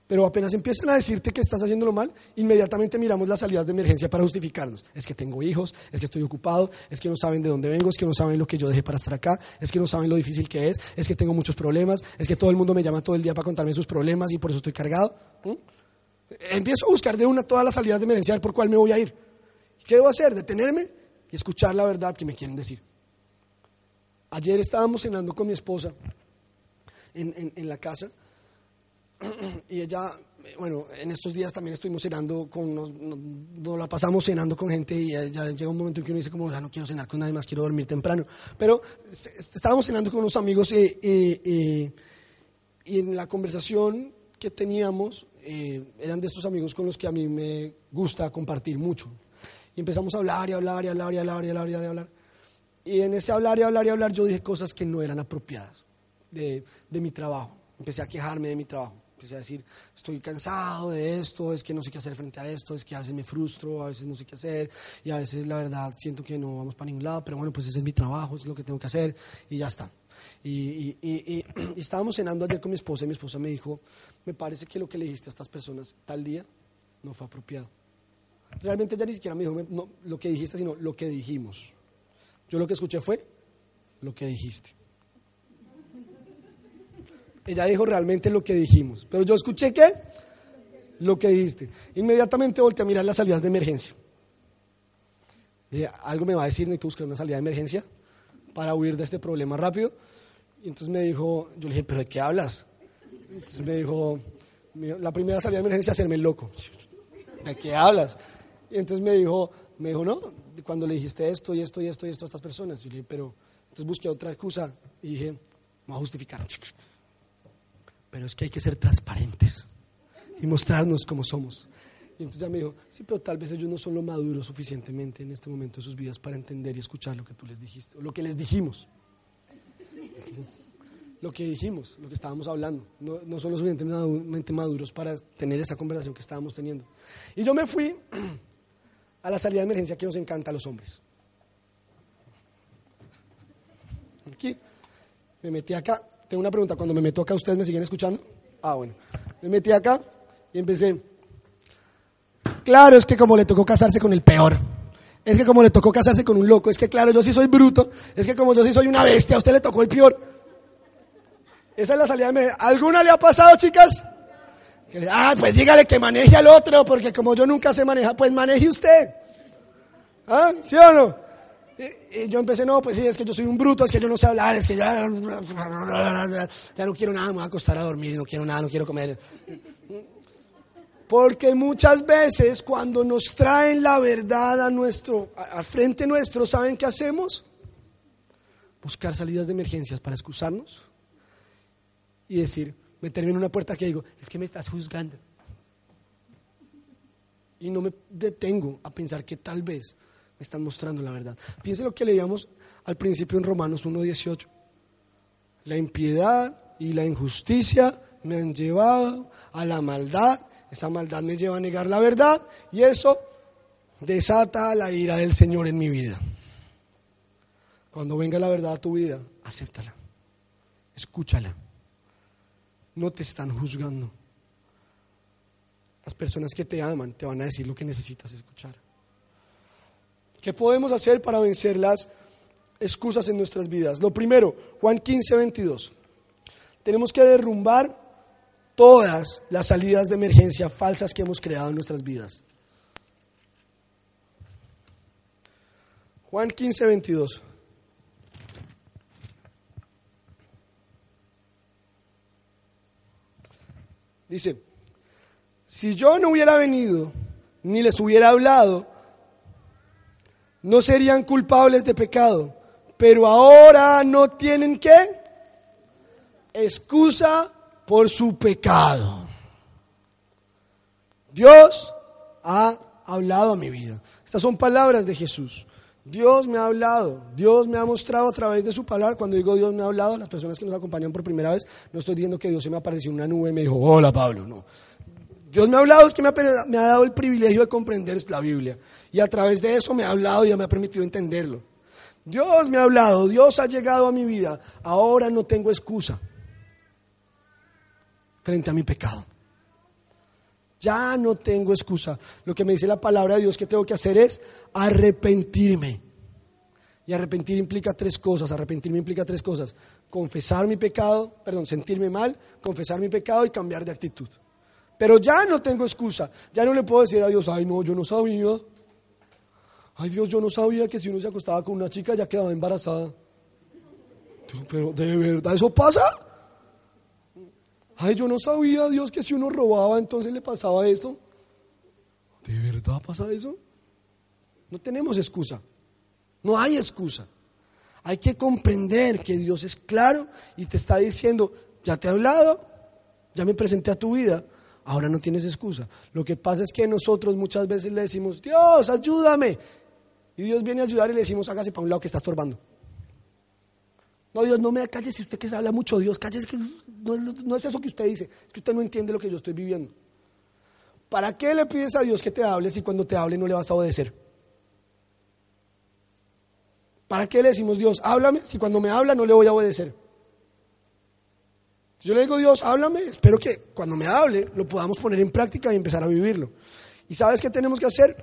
Pero apenas empiezan a decirte que estás haciéndolo mal, inmediatamente miramos las salidas de emergencia para justificarnos. Es que tengo hijos, es que estoy ocupado, es que no saben de dónde vengo, es que no saben lo que yo dejé para estar acá, es que no saben lo difícil que es, es que tengo muchos problemas, es que todo el mundo me llama todo el día para contarme sus problemas y por eso estoy cargado. Empiezo a buscar de una todas las salidas de emergencia por cuál me voy a ir. ¿Qué debo hacer? Detenerme y escuchar la verdad que me quieren decir. Ayer estábamos cenando con mi esposa en, la casa y ella, bueno, en estos días también estuvimos cenando con, nos, la pasamos cenando con gente y ya llega un momento en que uno dice como, ya no quiero cenar con nadie más, quiero dormir temprano. Pero estábamos cenando con unos amigos y, en la conversación que teníamos eh, eran de estos amigos con los que a mí me gusta compartir mucho. Y empezamos a hablar y hablar y hablar y hablar y hablar y hablar. Y en ese hablar y hablar y hablar yo dije cosas que no eran apropiadas de, mi trabajo. Empecé a quejarme de mi trabajo. Empecé a decir, estoy cansado de esto, es que no sé qué hacer frente a esto, es que a veces me frustro, a veces no sé qué hacer y a veces la verdad siento que no vamos para ningún lado, pero bueno, pues ese es mi trabajo, es lo que tengo que hacer y ya está. Y, estábamos cenando ayer con mi esposa y mi esposa me dijo, me parece que lo que le dijiste a estas personas tal día no fue apropiado. Realmente ella ni siquiera me dijo no, lo que dijiste, sino lo que dijimos. Yo lo que escuché fue lo que dijiste. Ella dijo realmente lo que dijimos, pero yo escuché qué? Lo que dijiste. Inmediatamente volteé a mirar las salidas de emergencia. Dije, algo me va a decir, necesito buscar una salida de emergencia para huir de este problema rápido. Y entonces me dijo, yo le dije, ¿pero de qué hablas? Entonces me dijo, la primera salida de emergencia hacerme loco. ¿De qué hablas? Y entonces me dijo, me dijo, no, cuando le dijiste esto y esto y esto y esto a estas personas. Yo le dije, pero entonces busqué otra excusa y dije, vamos a justificar. Pero es que hay que ser transparentes y mostrarnos como somos. Y entonces ya me dijo, sí, pero tal vez ellos no son lo maduros suficientemente en este momento de sus vidas para entender y escuchar lo que tú les dijiste, o lo que les dijimos. Lo que dijimos, lo que estábamos hablando. No, no son lo suficientemente maduros para tener esa conversación que estábamos teniendo. Y yo me fui a la salida de emergencia que nos encanta a los hombres. Aquí, me metí acá. Tengo una pregunta, cuando me meto acá, ¿ustedes me siguen escuchando? Ah, bueno. Me metí acá y empecé. Claro, es que como le tocó casarse con el peor. Es que como le tocó casarse con un loco. Es que claro, yo sí soy bruto. Es que como yo sí soy una bestia, a usted le tocó el peor. Esa es la salida de emergencia. ¿Alguna le ha pasado, chicas? ah, pues dígale que maneje al otro, porque como yo nunca sé manejar, pues maneje usted. ¿Ah? ¿Sí o no? Y, yo empecé, no, pues sí, es que yo soy un bruto, es que yo no sé hablar, es que ya, ya no quiero nada, me voy a acostar a dormir, no quiero nada, no quiero comer. Porque muchas veces cuando nos traen la verdad a nuestro, al frente nuestro, ¿saben qué hacemos? Buscar salidas de emergencias para excusarnos y decir, meterme en una puerta que digo, es que me estás juzgando. Y no me detengo a pensar que tal vez están mostrando la verdad. Piense lo que leíamos al principio en Romanos 1.18. La impiedad y la injusticia me han llevado a la maldad. Esa maldad me lleva a negar la verdad y eso desata la ira del Señor en mi vida. Cuando venga la verdad a tu vida, acéptala, escúchala no te están juzgando. Las personas que te aman te van a decir lo que necesitas escuchar. ¿Qué podemos hacer para vencer las excusas en nuestras vidas? Lo primero, Juan 15, 22. Tenemos que derrumbar todas las salidas de emergencia falsas que hemos creado en nuestras vidas. Juan 15, 22. Dice, si yo no hubiera venido ni les hubiera hablado, no serían culpables de pecado, pero ahora no tienen qué? Excusa por su pecado. Dios ha hablado a mi vida. Estas son palabras de Jesús. Dios me ha hablado, Dios me ha mostrado a través de su palabra. Cuando digo Dios me ha hablado, las personas que nos acompañan por primera vez, no estoy diciendo que Dios se me apareció en una nube y me dijo, hola Pablo, no. Dios me ha hablado, es que me ha, me ha dado el privilegio de comprender la Biblia. Y a través de eso me ha hablado y me ha permitido entenderlo. Dios me ha hablado, Dios ha llegado a mi vida. Ahora no tengo excusa frente a mi pecado. Ya no tengo excusa. Lo que me dice la palabra de Dios que tengo que hacer es arrepentirme. Y arrepentir implica tres cosas. Arrepentirme implica tres cosas. Confesar mi pecado, perdón, sentirme mal, confesar mi pecado y cambiar de actitud. Pero ya no tengo excusa. Ya no le puedo decir a Dios, ay no, yo no sabía. Ay Dios, yo no sabía que si uno se acostaba con una chica ya quedaba embarazada. Pero de verdad, ¿eso pasa? Ay, yo no sabía, Dios, que si uno robaba entonces le pasaba esto. ¿De verdad pasa eso? No tenemos excusa. No hay excusa. Hay que comprender que Dios es claro y te está diciendo, ya te he hablado, ya me presenté a tu vida, ahora no tienes excusa. Lo que pasa es que nosotros muchas veces le decimos, Dios, ayúdame. Y Dios viene a ayudar y le decimos, hágase para un lado que está estorbando. No, Dios, no me calles si usted que habla mucho, Dios, cállese que no, es eso que usted dice, es que usted no entiende lo que yo estoy viviendo. ¿Para qué le pides a Dios que te hable si cuando te hable no le vas a obedecer? ¿Para qué le decimos, Dios, háblame si cuando me habla no le voy a obedecer? Si yo le digo, Dios, háblame, espero que cuando me hable lo podamos poner en práctica y empezar a vivirlo. ¿Y sabes qué tenemos que hacer?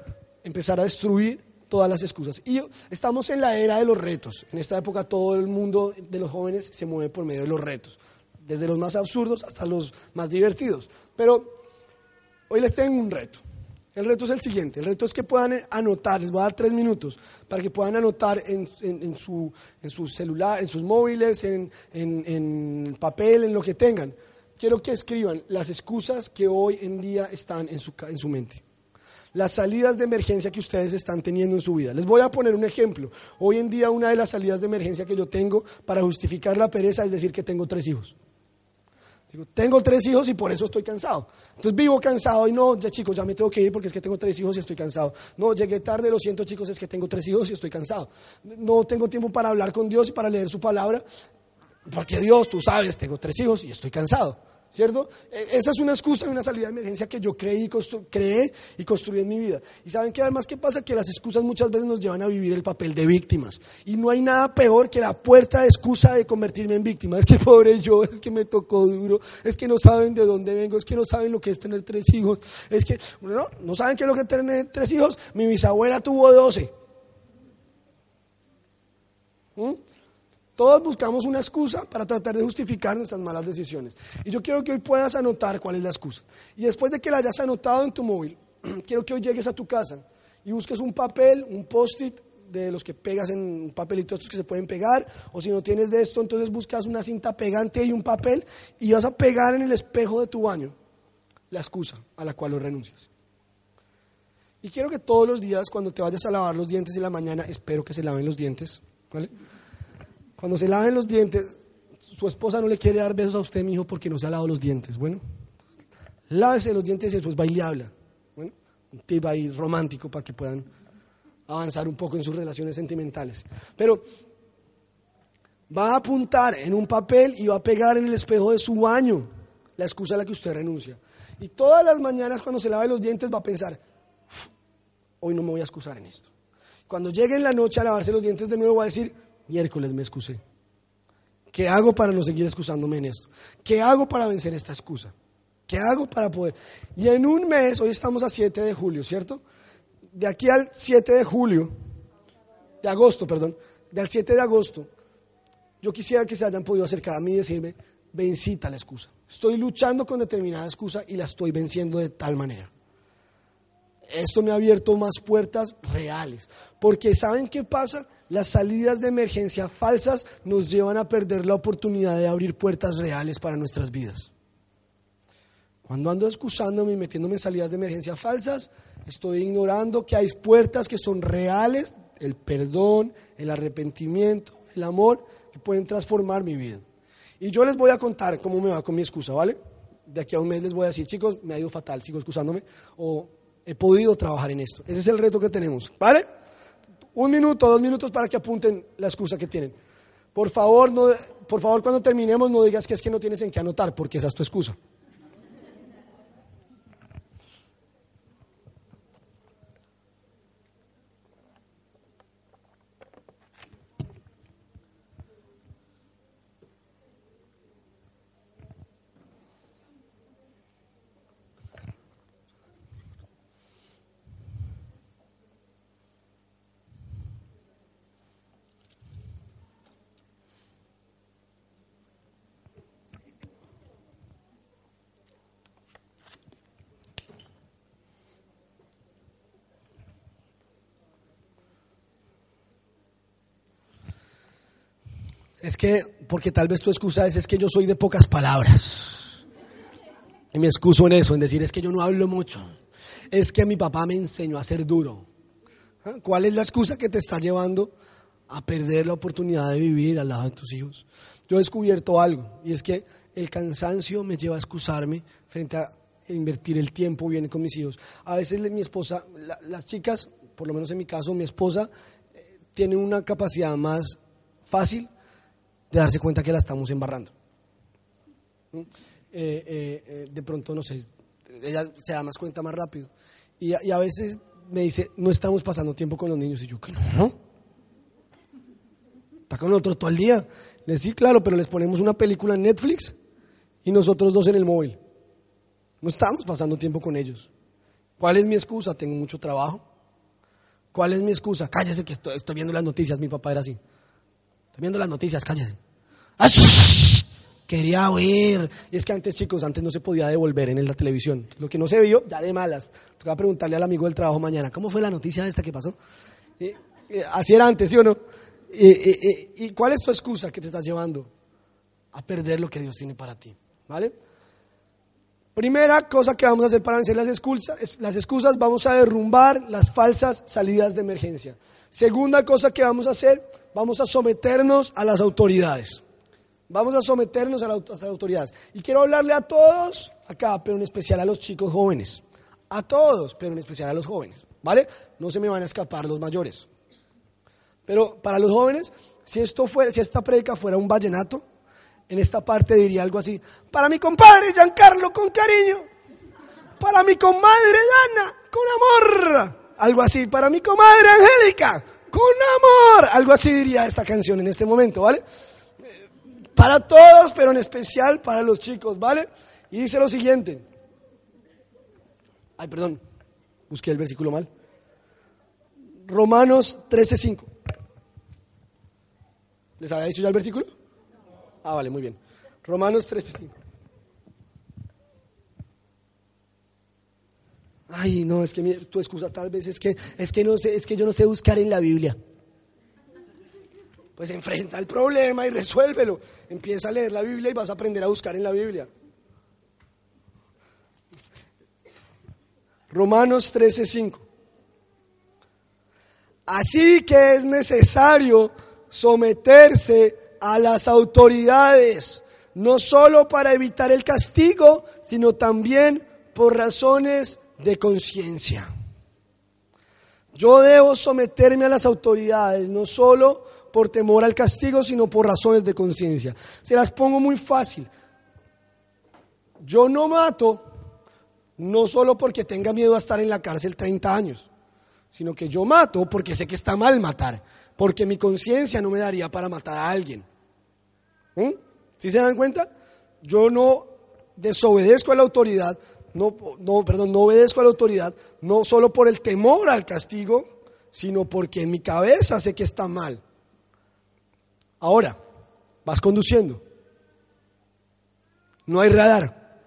Empezar a destruir todas las excusas. Y estamos en la era de los retos. En esta época todo el mundo de los jóvenes se mueve por medio de los retos, desde los más absurdos hasta los más divertidos. Pero hoy les tengo un reto. El reto es el siguiente, el reto es que puedan anotar, les voy a dar tres minutos, para que puedan anotar en, en, su, en su, celular, en sus móviles, en, en papel, en lo que tengan. Quiero que escriban las excusas que hoy en día están en su, en su mente las salidas de emergencia que ustedes están teniendo en su vida. Les voy a poner un ejemplo. Hoy en día una de las salidas de emergencia que yo tengo para justificar la pereza es decir que tengo tres hijos. Digo, tengo tres hijos y por eso estoy cansado. Entonces vivo cansado y no, ya chicos, ya me tengo que ir porque es que tengo tres hijos y estoy cansado. No, llegué tarde, lo siento chicos, es que tengo tres hijos y estoy cansado. No tengo tiempo para hablar con Dios y para leer su palabra, porque Dios, tú sabes, tengo tres hijos y estoy cansado. ¿Cierto? E, esa es una excusa y una salida de emergencia que yo creí y creé y construí en mi vida. Y saben que además, ¿qué pasa? Que las excusas muchas veces nos llevan a vivir el papel de víctimas. Y no hay nada peor que la puerta de excusa de convertirme en víctima. Es que pobre yo, es que me tocó duro, es que no saben de dónde vengo, es que no saben lo que es tener tres hijos, es que, no, no saben qué es lo que es tener tres hijos. Mi bisabuela tuvo doce. ¿Mm? Todos buscamos una excusa para tratar de justificar nuestras malas decisiones. Y yo quiero que hoy puedas anotar cuál es la excusa. Y después de que la hayas anotado en tu móvil, quiero que hoy llegues a tu casa y busques un papel, un post-it de los que pegas en un papelito estos que se pueden pegar, o si no tienes de esto, entonces buscas una cinta pegante y un papel y vas a pegar en el espejo de tu baño la excusa a la cual lo renuncias. Y quiero que todos los días, cuando te vayas a lavar los dientes en la mañana, espero que se laven los dientes, ¿vale? Cuando se laven los dientes, su esposa no le quiere dar besos a usted, mi hijo, porque no se ha lavado los dientes. Bueno, lávese los dientes y después va y le habla. Bueno, un tip ahí romántico para que puedan avanzar un poco en sus relaciones sentimentales. Pero va a apuntar en un papel y va a pegar en el espejo de su baño la excusa a la que usted renuncia. Y todas las mañanas cuando se lave los dientes va a pensar, hoy no me voy a excusar en esto. Cuando llegue en la noche a lavarse los dientes de nuevo va a decir, miércoles me excusé. ¿Qué hago para no seguir excusándome en esto? ¿Qué hago para vencer esta excusa? ¿Qué hago para poder? Y en un mes, hoy estamos a 7 de julio, ¿cierto? De aquí al 7 de julio, de agosto, perdón, del 7 de agosto, yo quisiera que se hayan podido acercar a mí y decirme, vencita la excusa. Estoy luchando con determinada excusa y la estoy venciendo de tal manera. Esto me ha abierto más puertas reales. Porque ¿saben qué pasa? Las salidas de emergencia falsas nos llevan a perder la oportunidad de abrir puertas reales para nuestras vidas. Cuando ando excusándome y metiéndome en salidas de emergencia falsas, estoy ignorando que hay puertas que son reales, el perdón, el arrepentimiento, el amor, que pueden transformar mi vida. Y yo les voy a contar cómo me va con mi excusa, ¿vale? De aquí a un mes les voy a decir, chicos, me ha ido fatal, sigo excusándome, o he podido trabajar en esto. Ese es el reto que tenemos, ¿vale? Un minuto, dos minutos para que apunten la excusa que tienen. Por favor, no, por favor, cuando terminemos no digas que es que no tienes en qué anotar, porque esa es tu excusa. Es que, porque tal vez tu excusa es, es que yo soy de pocas palabras. Y me excuso en eso, en decir, es que yo no hablo mucho. Es que mi papá me enseñó a ser duro. ¿Ah? ¿Cuál es la excusa que te está llevando a perder la oportunidad de vivir al lado de tus hijos? Yo he descubierto algo, y es que el cansancio me lleva a excusarme frente a invertir el tiempo bien con mis hijos. A veces mi esposa, las chicas, por lo menos en mi caso, mi esposa, eh, tiene una capacidad más fácil de darse cuenta que la estamos embarrando. Eh, eh, eh, de pronto, no sé, ella se da más cuenta más rápido. Y, a veces me dice, no estamos pasando tiempo con los niños. Y yo, que no, Está con nosotros todo el día. Le sí, claro, pero les ponemos una película en Netflix y nosotros dos en el móvil. No estamos pasando tiempo con ellos. ¿Cuál es mi excusa? Tengo mucho trabajo. ¿Cuál es mi excusa? Cállese que estoy viendo las noticias. Mi papá era así viendo las noticias, cállese. Quería oír. Y es que antes, chicos, antes no se podía devolver en la televisión. Lo que no se vio, ya de malas. Tocaba preguntarle al amigo del trabajo mañana, ¿cómo fue la noticia esta que pasó? así era antes, ¿sí o no? ¿Y cuál es tu excusa que te estás llevando a perder lo que Dios tiene para ti? ¿Vale? Primera cosa que vamos a hacer para vencer las excusas, las excusas, vamos a derrumbar las falsas salidas de emergencia. Segunda cosa que vamos a hacer, vamos a someternos a las autoridades. Vamos a someternos a, las autoridades. Y quiero hablarle a todos acá, pero en especial a los chicos jóvenes. A todos, pero en especial a los jóvenes. ¿Vale? No se me van a escapar los mayores. Pero para los jóvenes, si, esto fue, si esta predica fuera un vallenato, en esta parte diría algo así. Para mi compadre Giancarlo, con cariño. Para mi comadre Dana, con amor. Algo así. Para mi comadre Angélica, con amor. Algo así diría esta canción en este momento, ¿vale? Para todos, pero en especial para los chicos, ¿vale? Y dice lo siguiente. Ay, perdón, busqué el versículo mal. Romanos 13:5. ¿Les había dicho ya el versículo? Ah, vale, muy bien. Romanos 13:5. Ay, no, es que tu excusa tal vez es que es que no sé, es que yo no sé buscar en la Biblia pues enfrenta el problema y resuélvelo. Empieza a leer la Biblia y vas a aprender a buscar en la Biblia. Romanos 13:5. Así que es necesario someterse a las autoridades, no solo para evitar el castigo, sino también por razones de conciencia. Yo debo someterme a las autoridades, no solo por temor al castigo, sino por razones de conciencia. Se las pongo muy fácil. Yo no mato no solo porque tenga miedo a estar en la cárcel 30 años, sino que yo mato porque sé que está mal matar, porque mi conciencia no me daría para matar a alguien. ¿Mm? ¿Sí se dan cuenta? Yo no desobedezco a la autoridad, no, no, perdón, no obedezco a la autoridad, no solo por el temor al castigo, sino porque en mi cabeza sé que está mal. Ahora, vas conduciendo. No hay radar.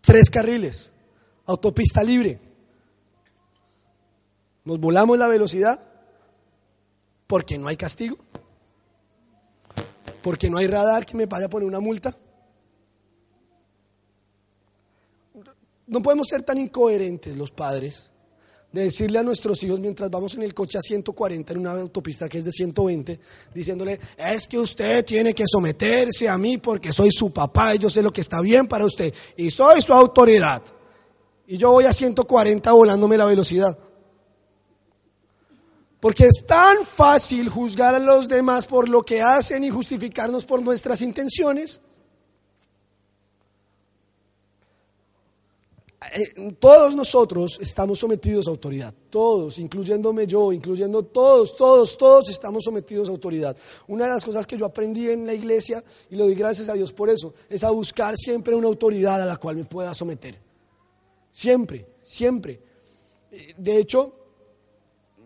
Tres carriles. Autopista libre. Nos volamos la velocidad porque no hay castigo. Porque no hay radar que me vaya a poner una multa. No podemos ser tan incoherentes los padres de decirle a nuestros hijos mientras vamos en el coche a 140 en una autopista que es de 120, diciéndole, es que usted tiene que someterse a mí porque soy su papá y yo sé lo que está bien para usted y soy su autoridad. Y yo voy a 140 volándome la velocidad. Porque es tan fácil juzgar a los demás por lo que hacen y justificarnos por nuestras intenciones. Todos nosotros estamos sometidos a autoridad, todos, incluyéndome yo, incluyendo todos, todos, todos estamos sometidos a autoridad. Una de las cosas que yo aprendí en la iglesia, y lo doy gracias a Dios por eso, es a buscar siempre una autoridad a la cual me pueda someter. Siempre, siempre. Eh, de hecho,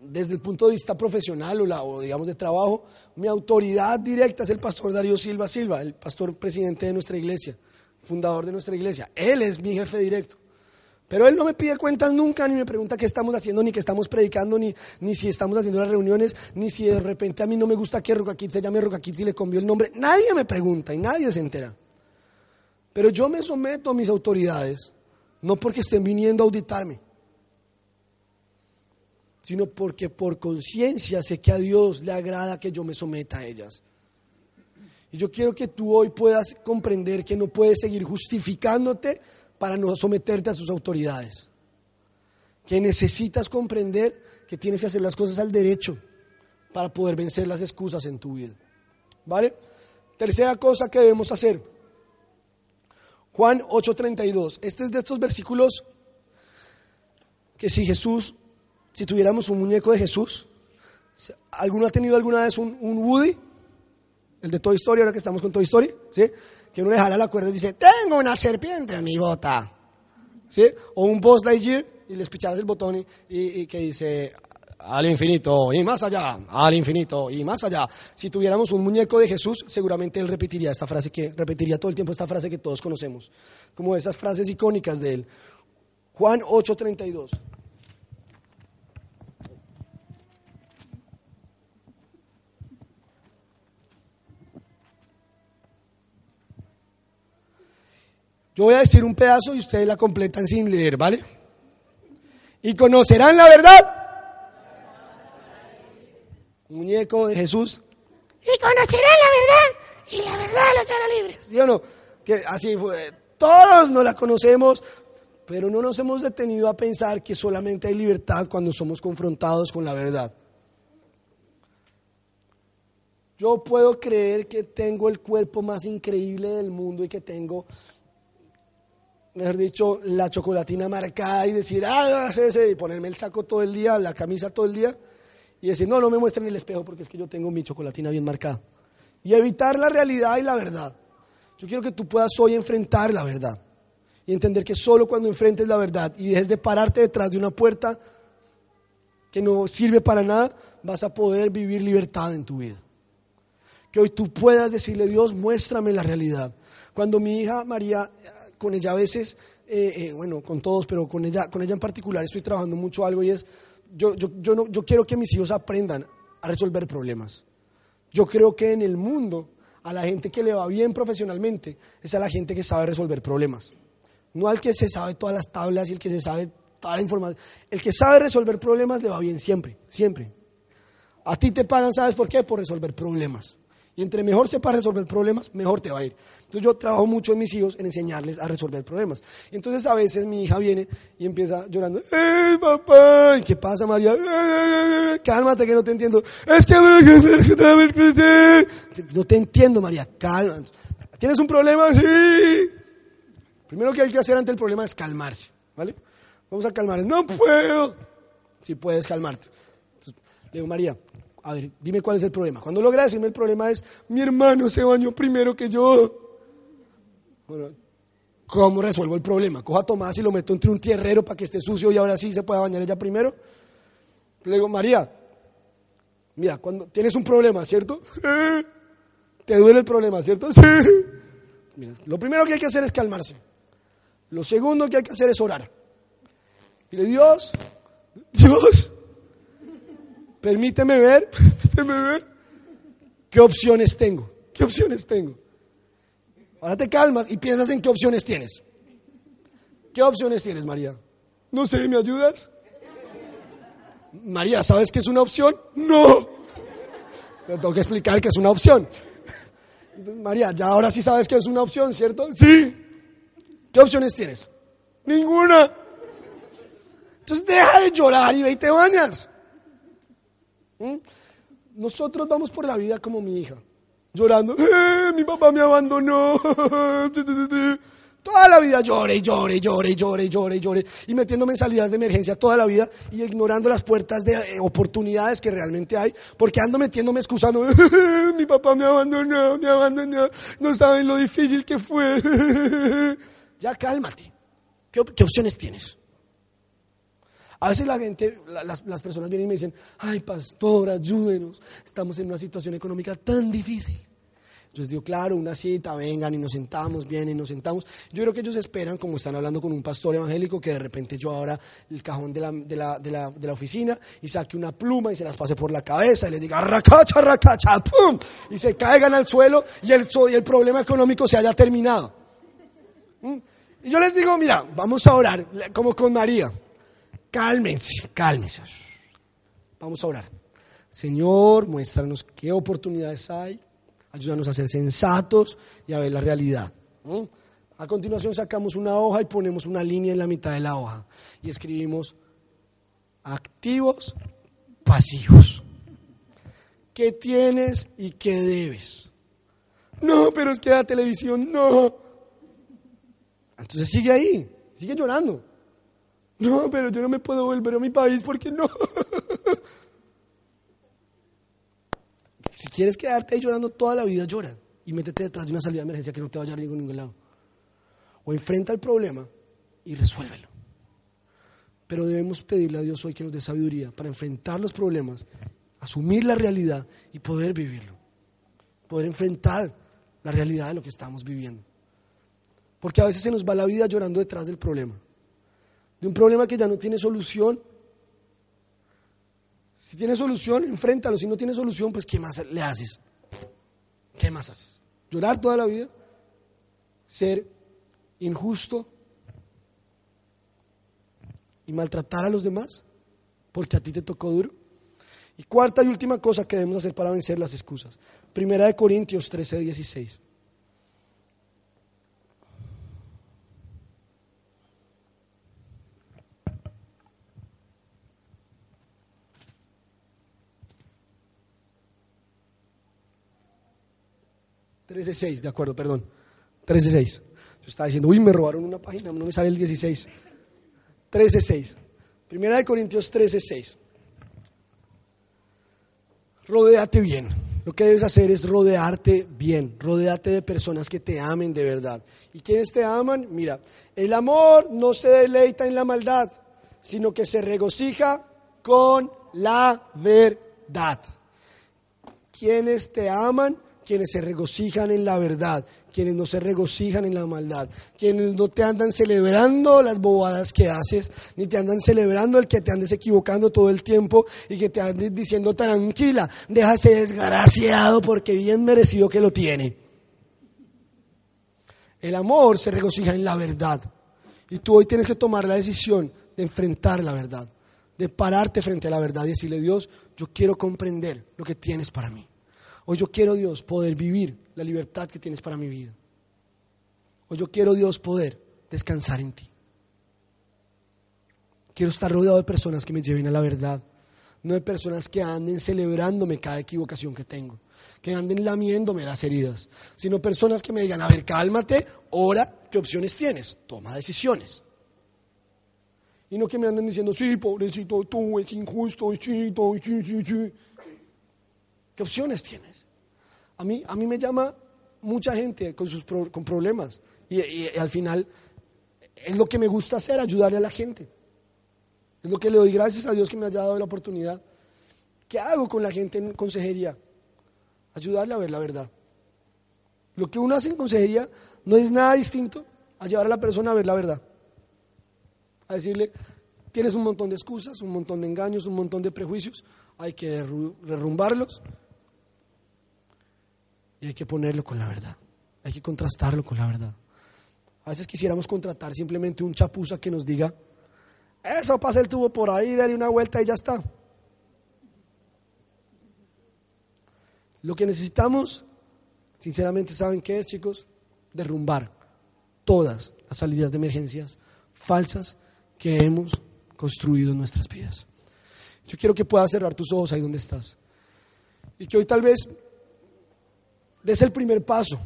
desde el punto de vista profesional o, o digamos de trabajo, mi autoridad directa es el pastor Darío Silva Silva, el pastor presidente de nuestra iglesia, fundador de nuestra iglesia. Él es mi jefe directo. Pero él no me pide cuentas nunca, ni me pregunta qué estamos haciendo, ni qué estamos predicando, ni, ni si estamos haciendo las reuniones, ni si de repente a mí no me gusta que Roca se llame Roca y le cambió el nombre. Nadie me pregunta y nadie se entera. Pero yo me someto a mis autoridades, no porque estén viniendo a auditarme, sino porque por conciencia sé que a Dios le agrada que yo me someta a ellas. Y yo quiero que tú hoy puedas comprender que no puedes seguir justificándote para no someterte a sus autoridades. Que necesitas comprender que tienes que hacer las cosas al derecho para poder vencer las excusas en tu vida. ¿Vale? Tercera cosa que debemos hacer. Juan 8:32. Este es de estos versículos que si Jesús, si tuviéramos un muñeco de Jesús, ¿alguno ha tenido alguna vez un, Woody? El de Toy Story, ahora que estamos con Toy Story, ¿sí? Que uno le jala la cuerda y dice, tengo una serpiente en mi bota. ¿Sí? O un Boss Lightyear y les picharas el botón y, que dice, al infinito y más allá, al infinito y más allá. Si tuviéramos un muñeco de Jesús, seguramente él repetiría esta frase que repetiría todo el tiempo esta frase que todos conocemos, como esas frases icónicas de él. Juan 8:32. Yo voy a decir un pedazo y ustedes la completan sin leer, ¿vale? Y conocerán la verdad. Muñeco de Jesús. Y conocerán la verdad. y la verdad los hará libres. ¿Sí o no? Que así fue. Todos no la conocemos, pero no nos hemos detenido a pensar que solamente hay libertad cuando somos confrontados con la verdad. Yo puedo creer que tengo el cuerpo más increíble del mundo y que tengo, mejor dicho, la chocolatina marcada y decir, ah, ese, y ponerme el saco todo el día, la camisa todo el día y decir, no, no me muestren el espejo porque es que yo tengo mi chocolatina bien marcada. Y evitar la realidad y la verdad. Yo quiero que tú puedas hoy enfrentar la verdad y entender que solo cuando enfrentes la verdad y dejes de pararte detrás de una puerta que no sirve para nada, vas a poder vivir libertad en tu vida. Que hoy tú puedas decirle, Dios, muéstrame la realidad. Cuando mi hija María, con ella a veces, eh, eh, bueno, con todos, pero con ella, con ella en particular estoy trabajando mucho algo y es, yo, yo, yo, no, yo quiero que mis hijos aprendan a resolver problemas. Yo creo que en el mundo, a la gente que le va bien profesionalmente, es a la gente que sabe resolver problemas. No al que se sabe todas las tablas y el que se sabe toda la información. El que sabe resolver problemas le va bien siempre, siempre. A ti te pagan, ¿sabes por qué? Por resolver problemas. Y entre mejor sepas resolver problemas, mejor te va a ir. Entonces yo trabajo mucho en mis hijos en enseñarles a resolver problemas. Entonces a veces mi hija viene y empieza llorando, ¡eh, papá! ¿Qué pasa, María? Cálmate que no te entiendo. Es que no te entiendo, María. Calma. ¿Tienes un problema? Sí. Primero que hay que hacer ante el problema es calmarse, ¿vale? Vamos a calmar. No puedo. Si puedes calmarte. le digo, María, a ver, dime cuál es el problema. Cuando logra decirme el problema es, mi hermano se bañó primero que yo. Bueno, ¿cómo resuelvo el problema? Cojo a Tomás y lo meto entre un tierrero para que esté sucio y ahora sí se pueda bañar ella primero. Le digo, María, mira, cuando tienes un problema, ¿cierto? ¿Te duele el problema, cierto? Sí. Mira, lo primero que hay que hacer es calmarse. Lo segundo que hay que hacer es orar. Dile, Dios, Dios, Permíteme ver, permíteme ver qué opciones tengo. ¿Qué opciones tengo? Ahora te calmas y piensas en qué opciones tienes. ¿Qué opciones tienes, María? No sé, ¿me ayudas? María, ¿sabes qué es una opción? No. Te tengo que explicar que es una opción. María, ya ahora sí sabes que es una opción, ¿cierto? Sí. ¿Qué opciones tienes? Ninguna. Entonces deja de llorar y ve y te bañas. ¿Mm? Nosotros vamos por la vida como mi hija, llorando, ¡Eh, mi papá me abandonó. Toda la vida llore, llore, llore, llore, llore, llore. Y metiéndome en salidas de emergencia toda la vida y ignorando las puertas de eh, oportunidades que realmente hay. Porque ando metiéndome excusando. mi papá me abandonó, me abandonó. No saben lo difícil que fue. ya cálmate. ¿Qué, ¿Qué opciones tienes? A veces la gente, las, personas vienen y me dicen, ay pastor, ayúdenos, estamos en una situación económica tan difícil. Yo les digo, claro, una cita, vengan y nos sentamos, vienen y nos sentamos. Yo creo que ellos esperan, como están hablando con un pastor evangélico, que de repente yo abra el cajón de la, de la, de la, de la oficina y saque una pluma y se las pase por la cabeza y les diga, racacha, racacha, pum, y se caigan al suelo y el, y el problema económico se haya terminado. ¿Mm? Y yo les digo, mira, vamos a orar, como con María. Cálmense, cálmense. Vamos a orar. Señor, muéstranos qué oportunidades hay. Ayúdanos a ser sensatos y a ver la realidad. A continuación sacamos una hoja y ponemos una línea en la mitad de la hoja y escribimos activos, pasivos. ¿Qué tienes y qué debes? No, pero es que la televisión no. Entonces sigue ahí, sigue llorando. No, pero yo no me puedo volver a mi país porque no. si quieres quedarte ahí llorando toda la vida, llora y métete detrás de una salida de emergencia que no te vaya a a ningún lado. O enfrenta el problema y resuélvelo. Pero debemos pedirle a Dios hoy que nos dé sabiduría para enfrentar los problemas, asumir la realidad y poder vivirlo. Poder enfrentar la realidad de lo que estamos viviendo. Porque a veces se nos va la vida llorando detrás del problema de un problema que ya no tiene solución. Si tiene solución, enfréntalo. Si no tiene solución, pues ¿qué más le haces? ¿Qué más haces? ¿Llorar toda la vida? ¿Ser injusto? ¿Y maltratar a los demás? Porque a ti te tocó duro. Y cuarta y última cosa que debemos hacer para vencer las excusas. Primera de Corintios 13, 16. Seis, de acuerdo, perdón. 13.6. Yo estaba diciendo, uy, me robaron una página, no me sale el 16. 13.6. Primera de Corintios 13.6. Rodéate bien. Lo que debes hacer es rodearte bien, rodearte de personas que te amen de verdad. ¿Y quienes te aman? Mira, el amor no se deleita en la maldad, sino que se regocija con la verdad. Quienes te aman quienes se regocijan en la verdad, quienes no se regocijan en la maldad, quienes no te andan celebrando las bobadas que haces, ni te andan celebrando el que te andes equivocando todo el tiempo y que te andes diciendo tranquila, déjase desgraciado porque bien merecido que lo tiene. El amor se regocija en la verdad. Y tú hoy tienes que tomar la decisión de enfrentar la verdad, de pararte frente a la verdad y decirle, Dios, yo quiero comprender lo que tienes para mí. Hoy yo quiero, Dios, poder vivir la libertad que tienes para mi vida. Hoy yo quiero, Dios, poder descansar en ti. Quiero estar rodeado de personas que me lleven a la verdad, no de personas que anden celebrándome cada equivocación que tengo, que anden lamiéndome las heridas, sino personas que me digan, a ver, cálmate, ora, ¿qué opciones tienes? Toma decisiones. Y no que me anden diciendo, sí, pobrecito, tú es injusto, sí, sí, sí, sí. ¿Qué opciones tienes? A mí, a mí me llama mucha gente con, sus con problemas y, al final es lo que me gusta hacer, ayudarle a la gente. Es lo que le doy gracias a Dios que me haya dado la oportunidad. ¿Qué hago con la gente en consejería? Ayudarle a ver la verdad. Lo que uno hace en consejería no es nada distinto a llevar a la persona a ver la verdad. A decirle, tienes un montón de excusas, un montón de engaños, un montón de prejuicios, hay que derrumbarlos y hay que ponerlo con la verdad. Hay que contrastarlo con la verdad. A veces quisiéramos contratar simplemente un chapuza que nos diga, eso pasa el tubo por ahí, dale una vuelta y ya está. Lo que necesitamos, sinceramente, ¿saben qué es, chicos? Derrumbar todas las salidas de emergencias falsas que hemos construido en nuestras vidas. Yo quiero que puedas cerrar tus ojos ahí donde estás. Y que hoy tal vez des el primer paso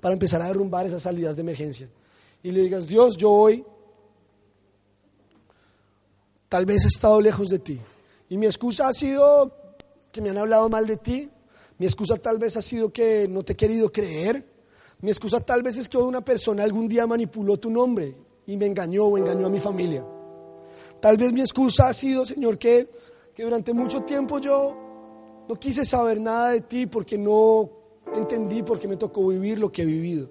para empezar a derrumbar esas salidas de emergencia. Y le digas, Dios, yo hoy tal vez he estado lejos de ti. Y mi excusa ha sido que me han hablado mal de ti. Mi excusa tal vez ha sido que no te he querido creer. Mi excusa tal vez es que una persona algún día manipuló tu nombre y me engañó o engañó a mi familia. Tal vez mi excusa ha sido, Señor, que, que durante mucho tiempo yo no quise saber nada de ti porque no entendí porque me tocó vivir lo que he vivido.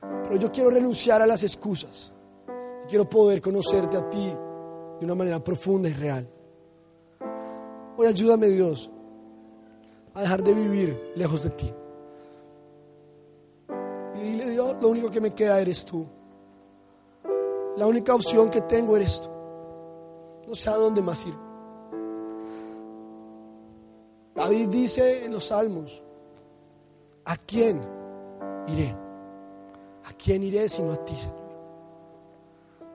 Pero yo quiero renunciar a las excusas. Quiero poder conocerte a ti de una manera profunda y real. Hoy ayúdame Dios a dejar de vivir lejos de ti. Y dile Dios, lo único que me queda eres tú. La única opción que tengo eres tú. No sé a dónde más ir. David dice en los salmos, ¿A quién iré? ¿A quién iré sino a ti, Señor?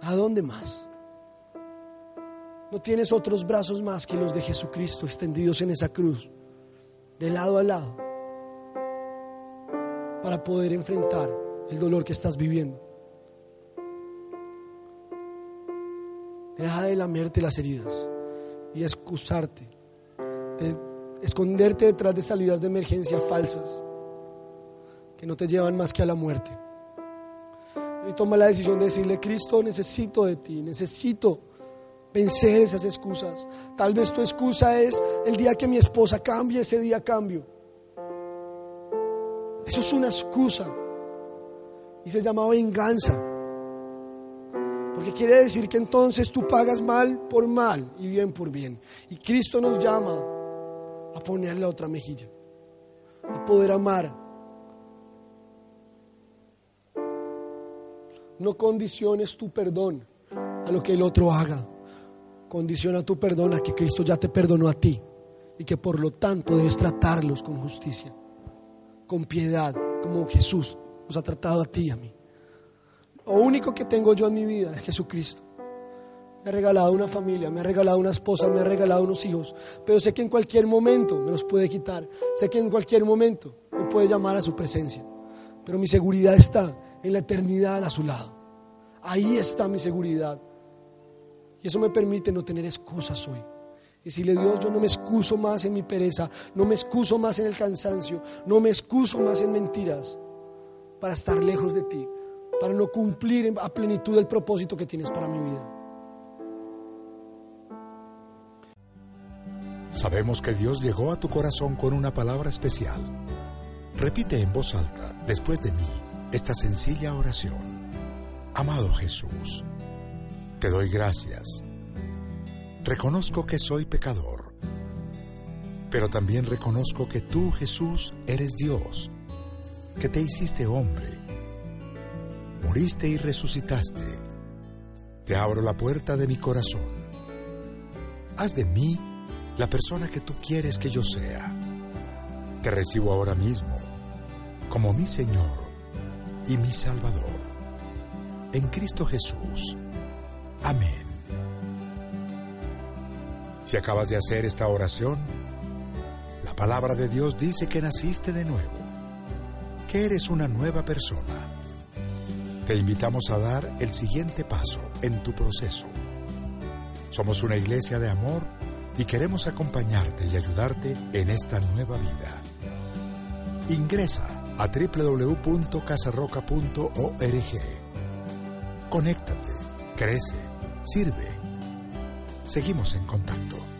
¿A dónde más? No tienes otros brazos más que los de Jesucristo extendidos en esa cruz, de lado a lado, para poder enfrentar el dolor que estás viviendo. Deja de lamerte las heridas y excusarte, de esconderte detrás de salidas de emergencia falsas que no te llevan más que a la muerte. Y toma la decisión de decirle, Cristo, necesito de ti, necesito vencer esas excusas. Tal vez tu excusa es el día que mi esposa cambie, ese día cambio. Eso es una excusa. Y se llama venganza. Porque quiere decir que entonces tú pagas mal por mal y bien por bien. Y Cristo nos llama a ponerle otra mejilla, a poder amar No condiciones tu perdón a lo que el otro haga. Condiciona tu perdón a que Cristo ya te perdonó a ti y que por lo tanto debes tratarlos con justicia, con piedad, como Jesús nos ha tratado a ti y a mí. Lo único que tengo yo en mi vida es Jesucristo. Me ha regalado una familia, me ha regalado una esposa, me ha regalado unos hijos, pero sé que en cualquier momento me los puede quitar, sé que en cualquier momento me puede llamar a su presencia, pero mi seguridad está en la eternidad a su lado. Ahí está mi seguridad. Y eso me permite no tener excusas hoy. Y decirle, Dios, yo no me excuso más en mi pereza, no me excuso más en el cansancio, no me excuso más en mentiras para estar lejos de ti, para no cumplir a plenitud el propósito que tienes para mi vida. Sabemos que Dios llegó a tu corazón con una palabra especial. Repite en voz alta, después de mí, esta sencilla oración. Amado Jesús, te doy gracias. Reconozco que soy pecador, pero también reconozco que tú, Jesús, eres Dios, que te hiciste hombre, moriste y resucitaste. Te abro la puerta de mi corazón. Haz de mí la persona que tú quieres que yo sea. Te recibo ahora mismo como mi Señor y mi Salvador. En Cristo Jesús. Amén. Si acabas de hacer esta oración, la palabra de Dios dice que naciste de nuevo, que eres una nueva persona. Te invitamos a dar el siguiente paso en tu proceso. Somos una iglesia de amor y queremos acompañarte y ayudarte en esta nueva vida. Ingresa a www.casarroca.org. Conéctate, crece, sirve. Seguimos en contacto.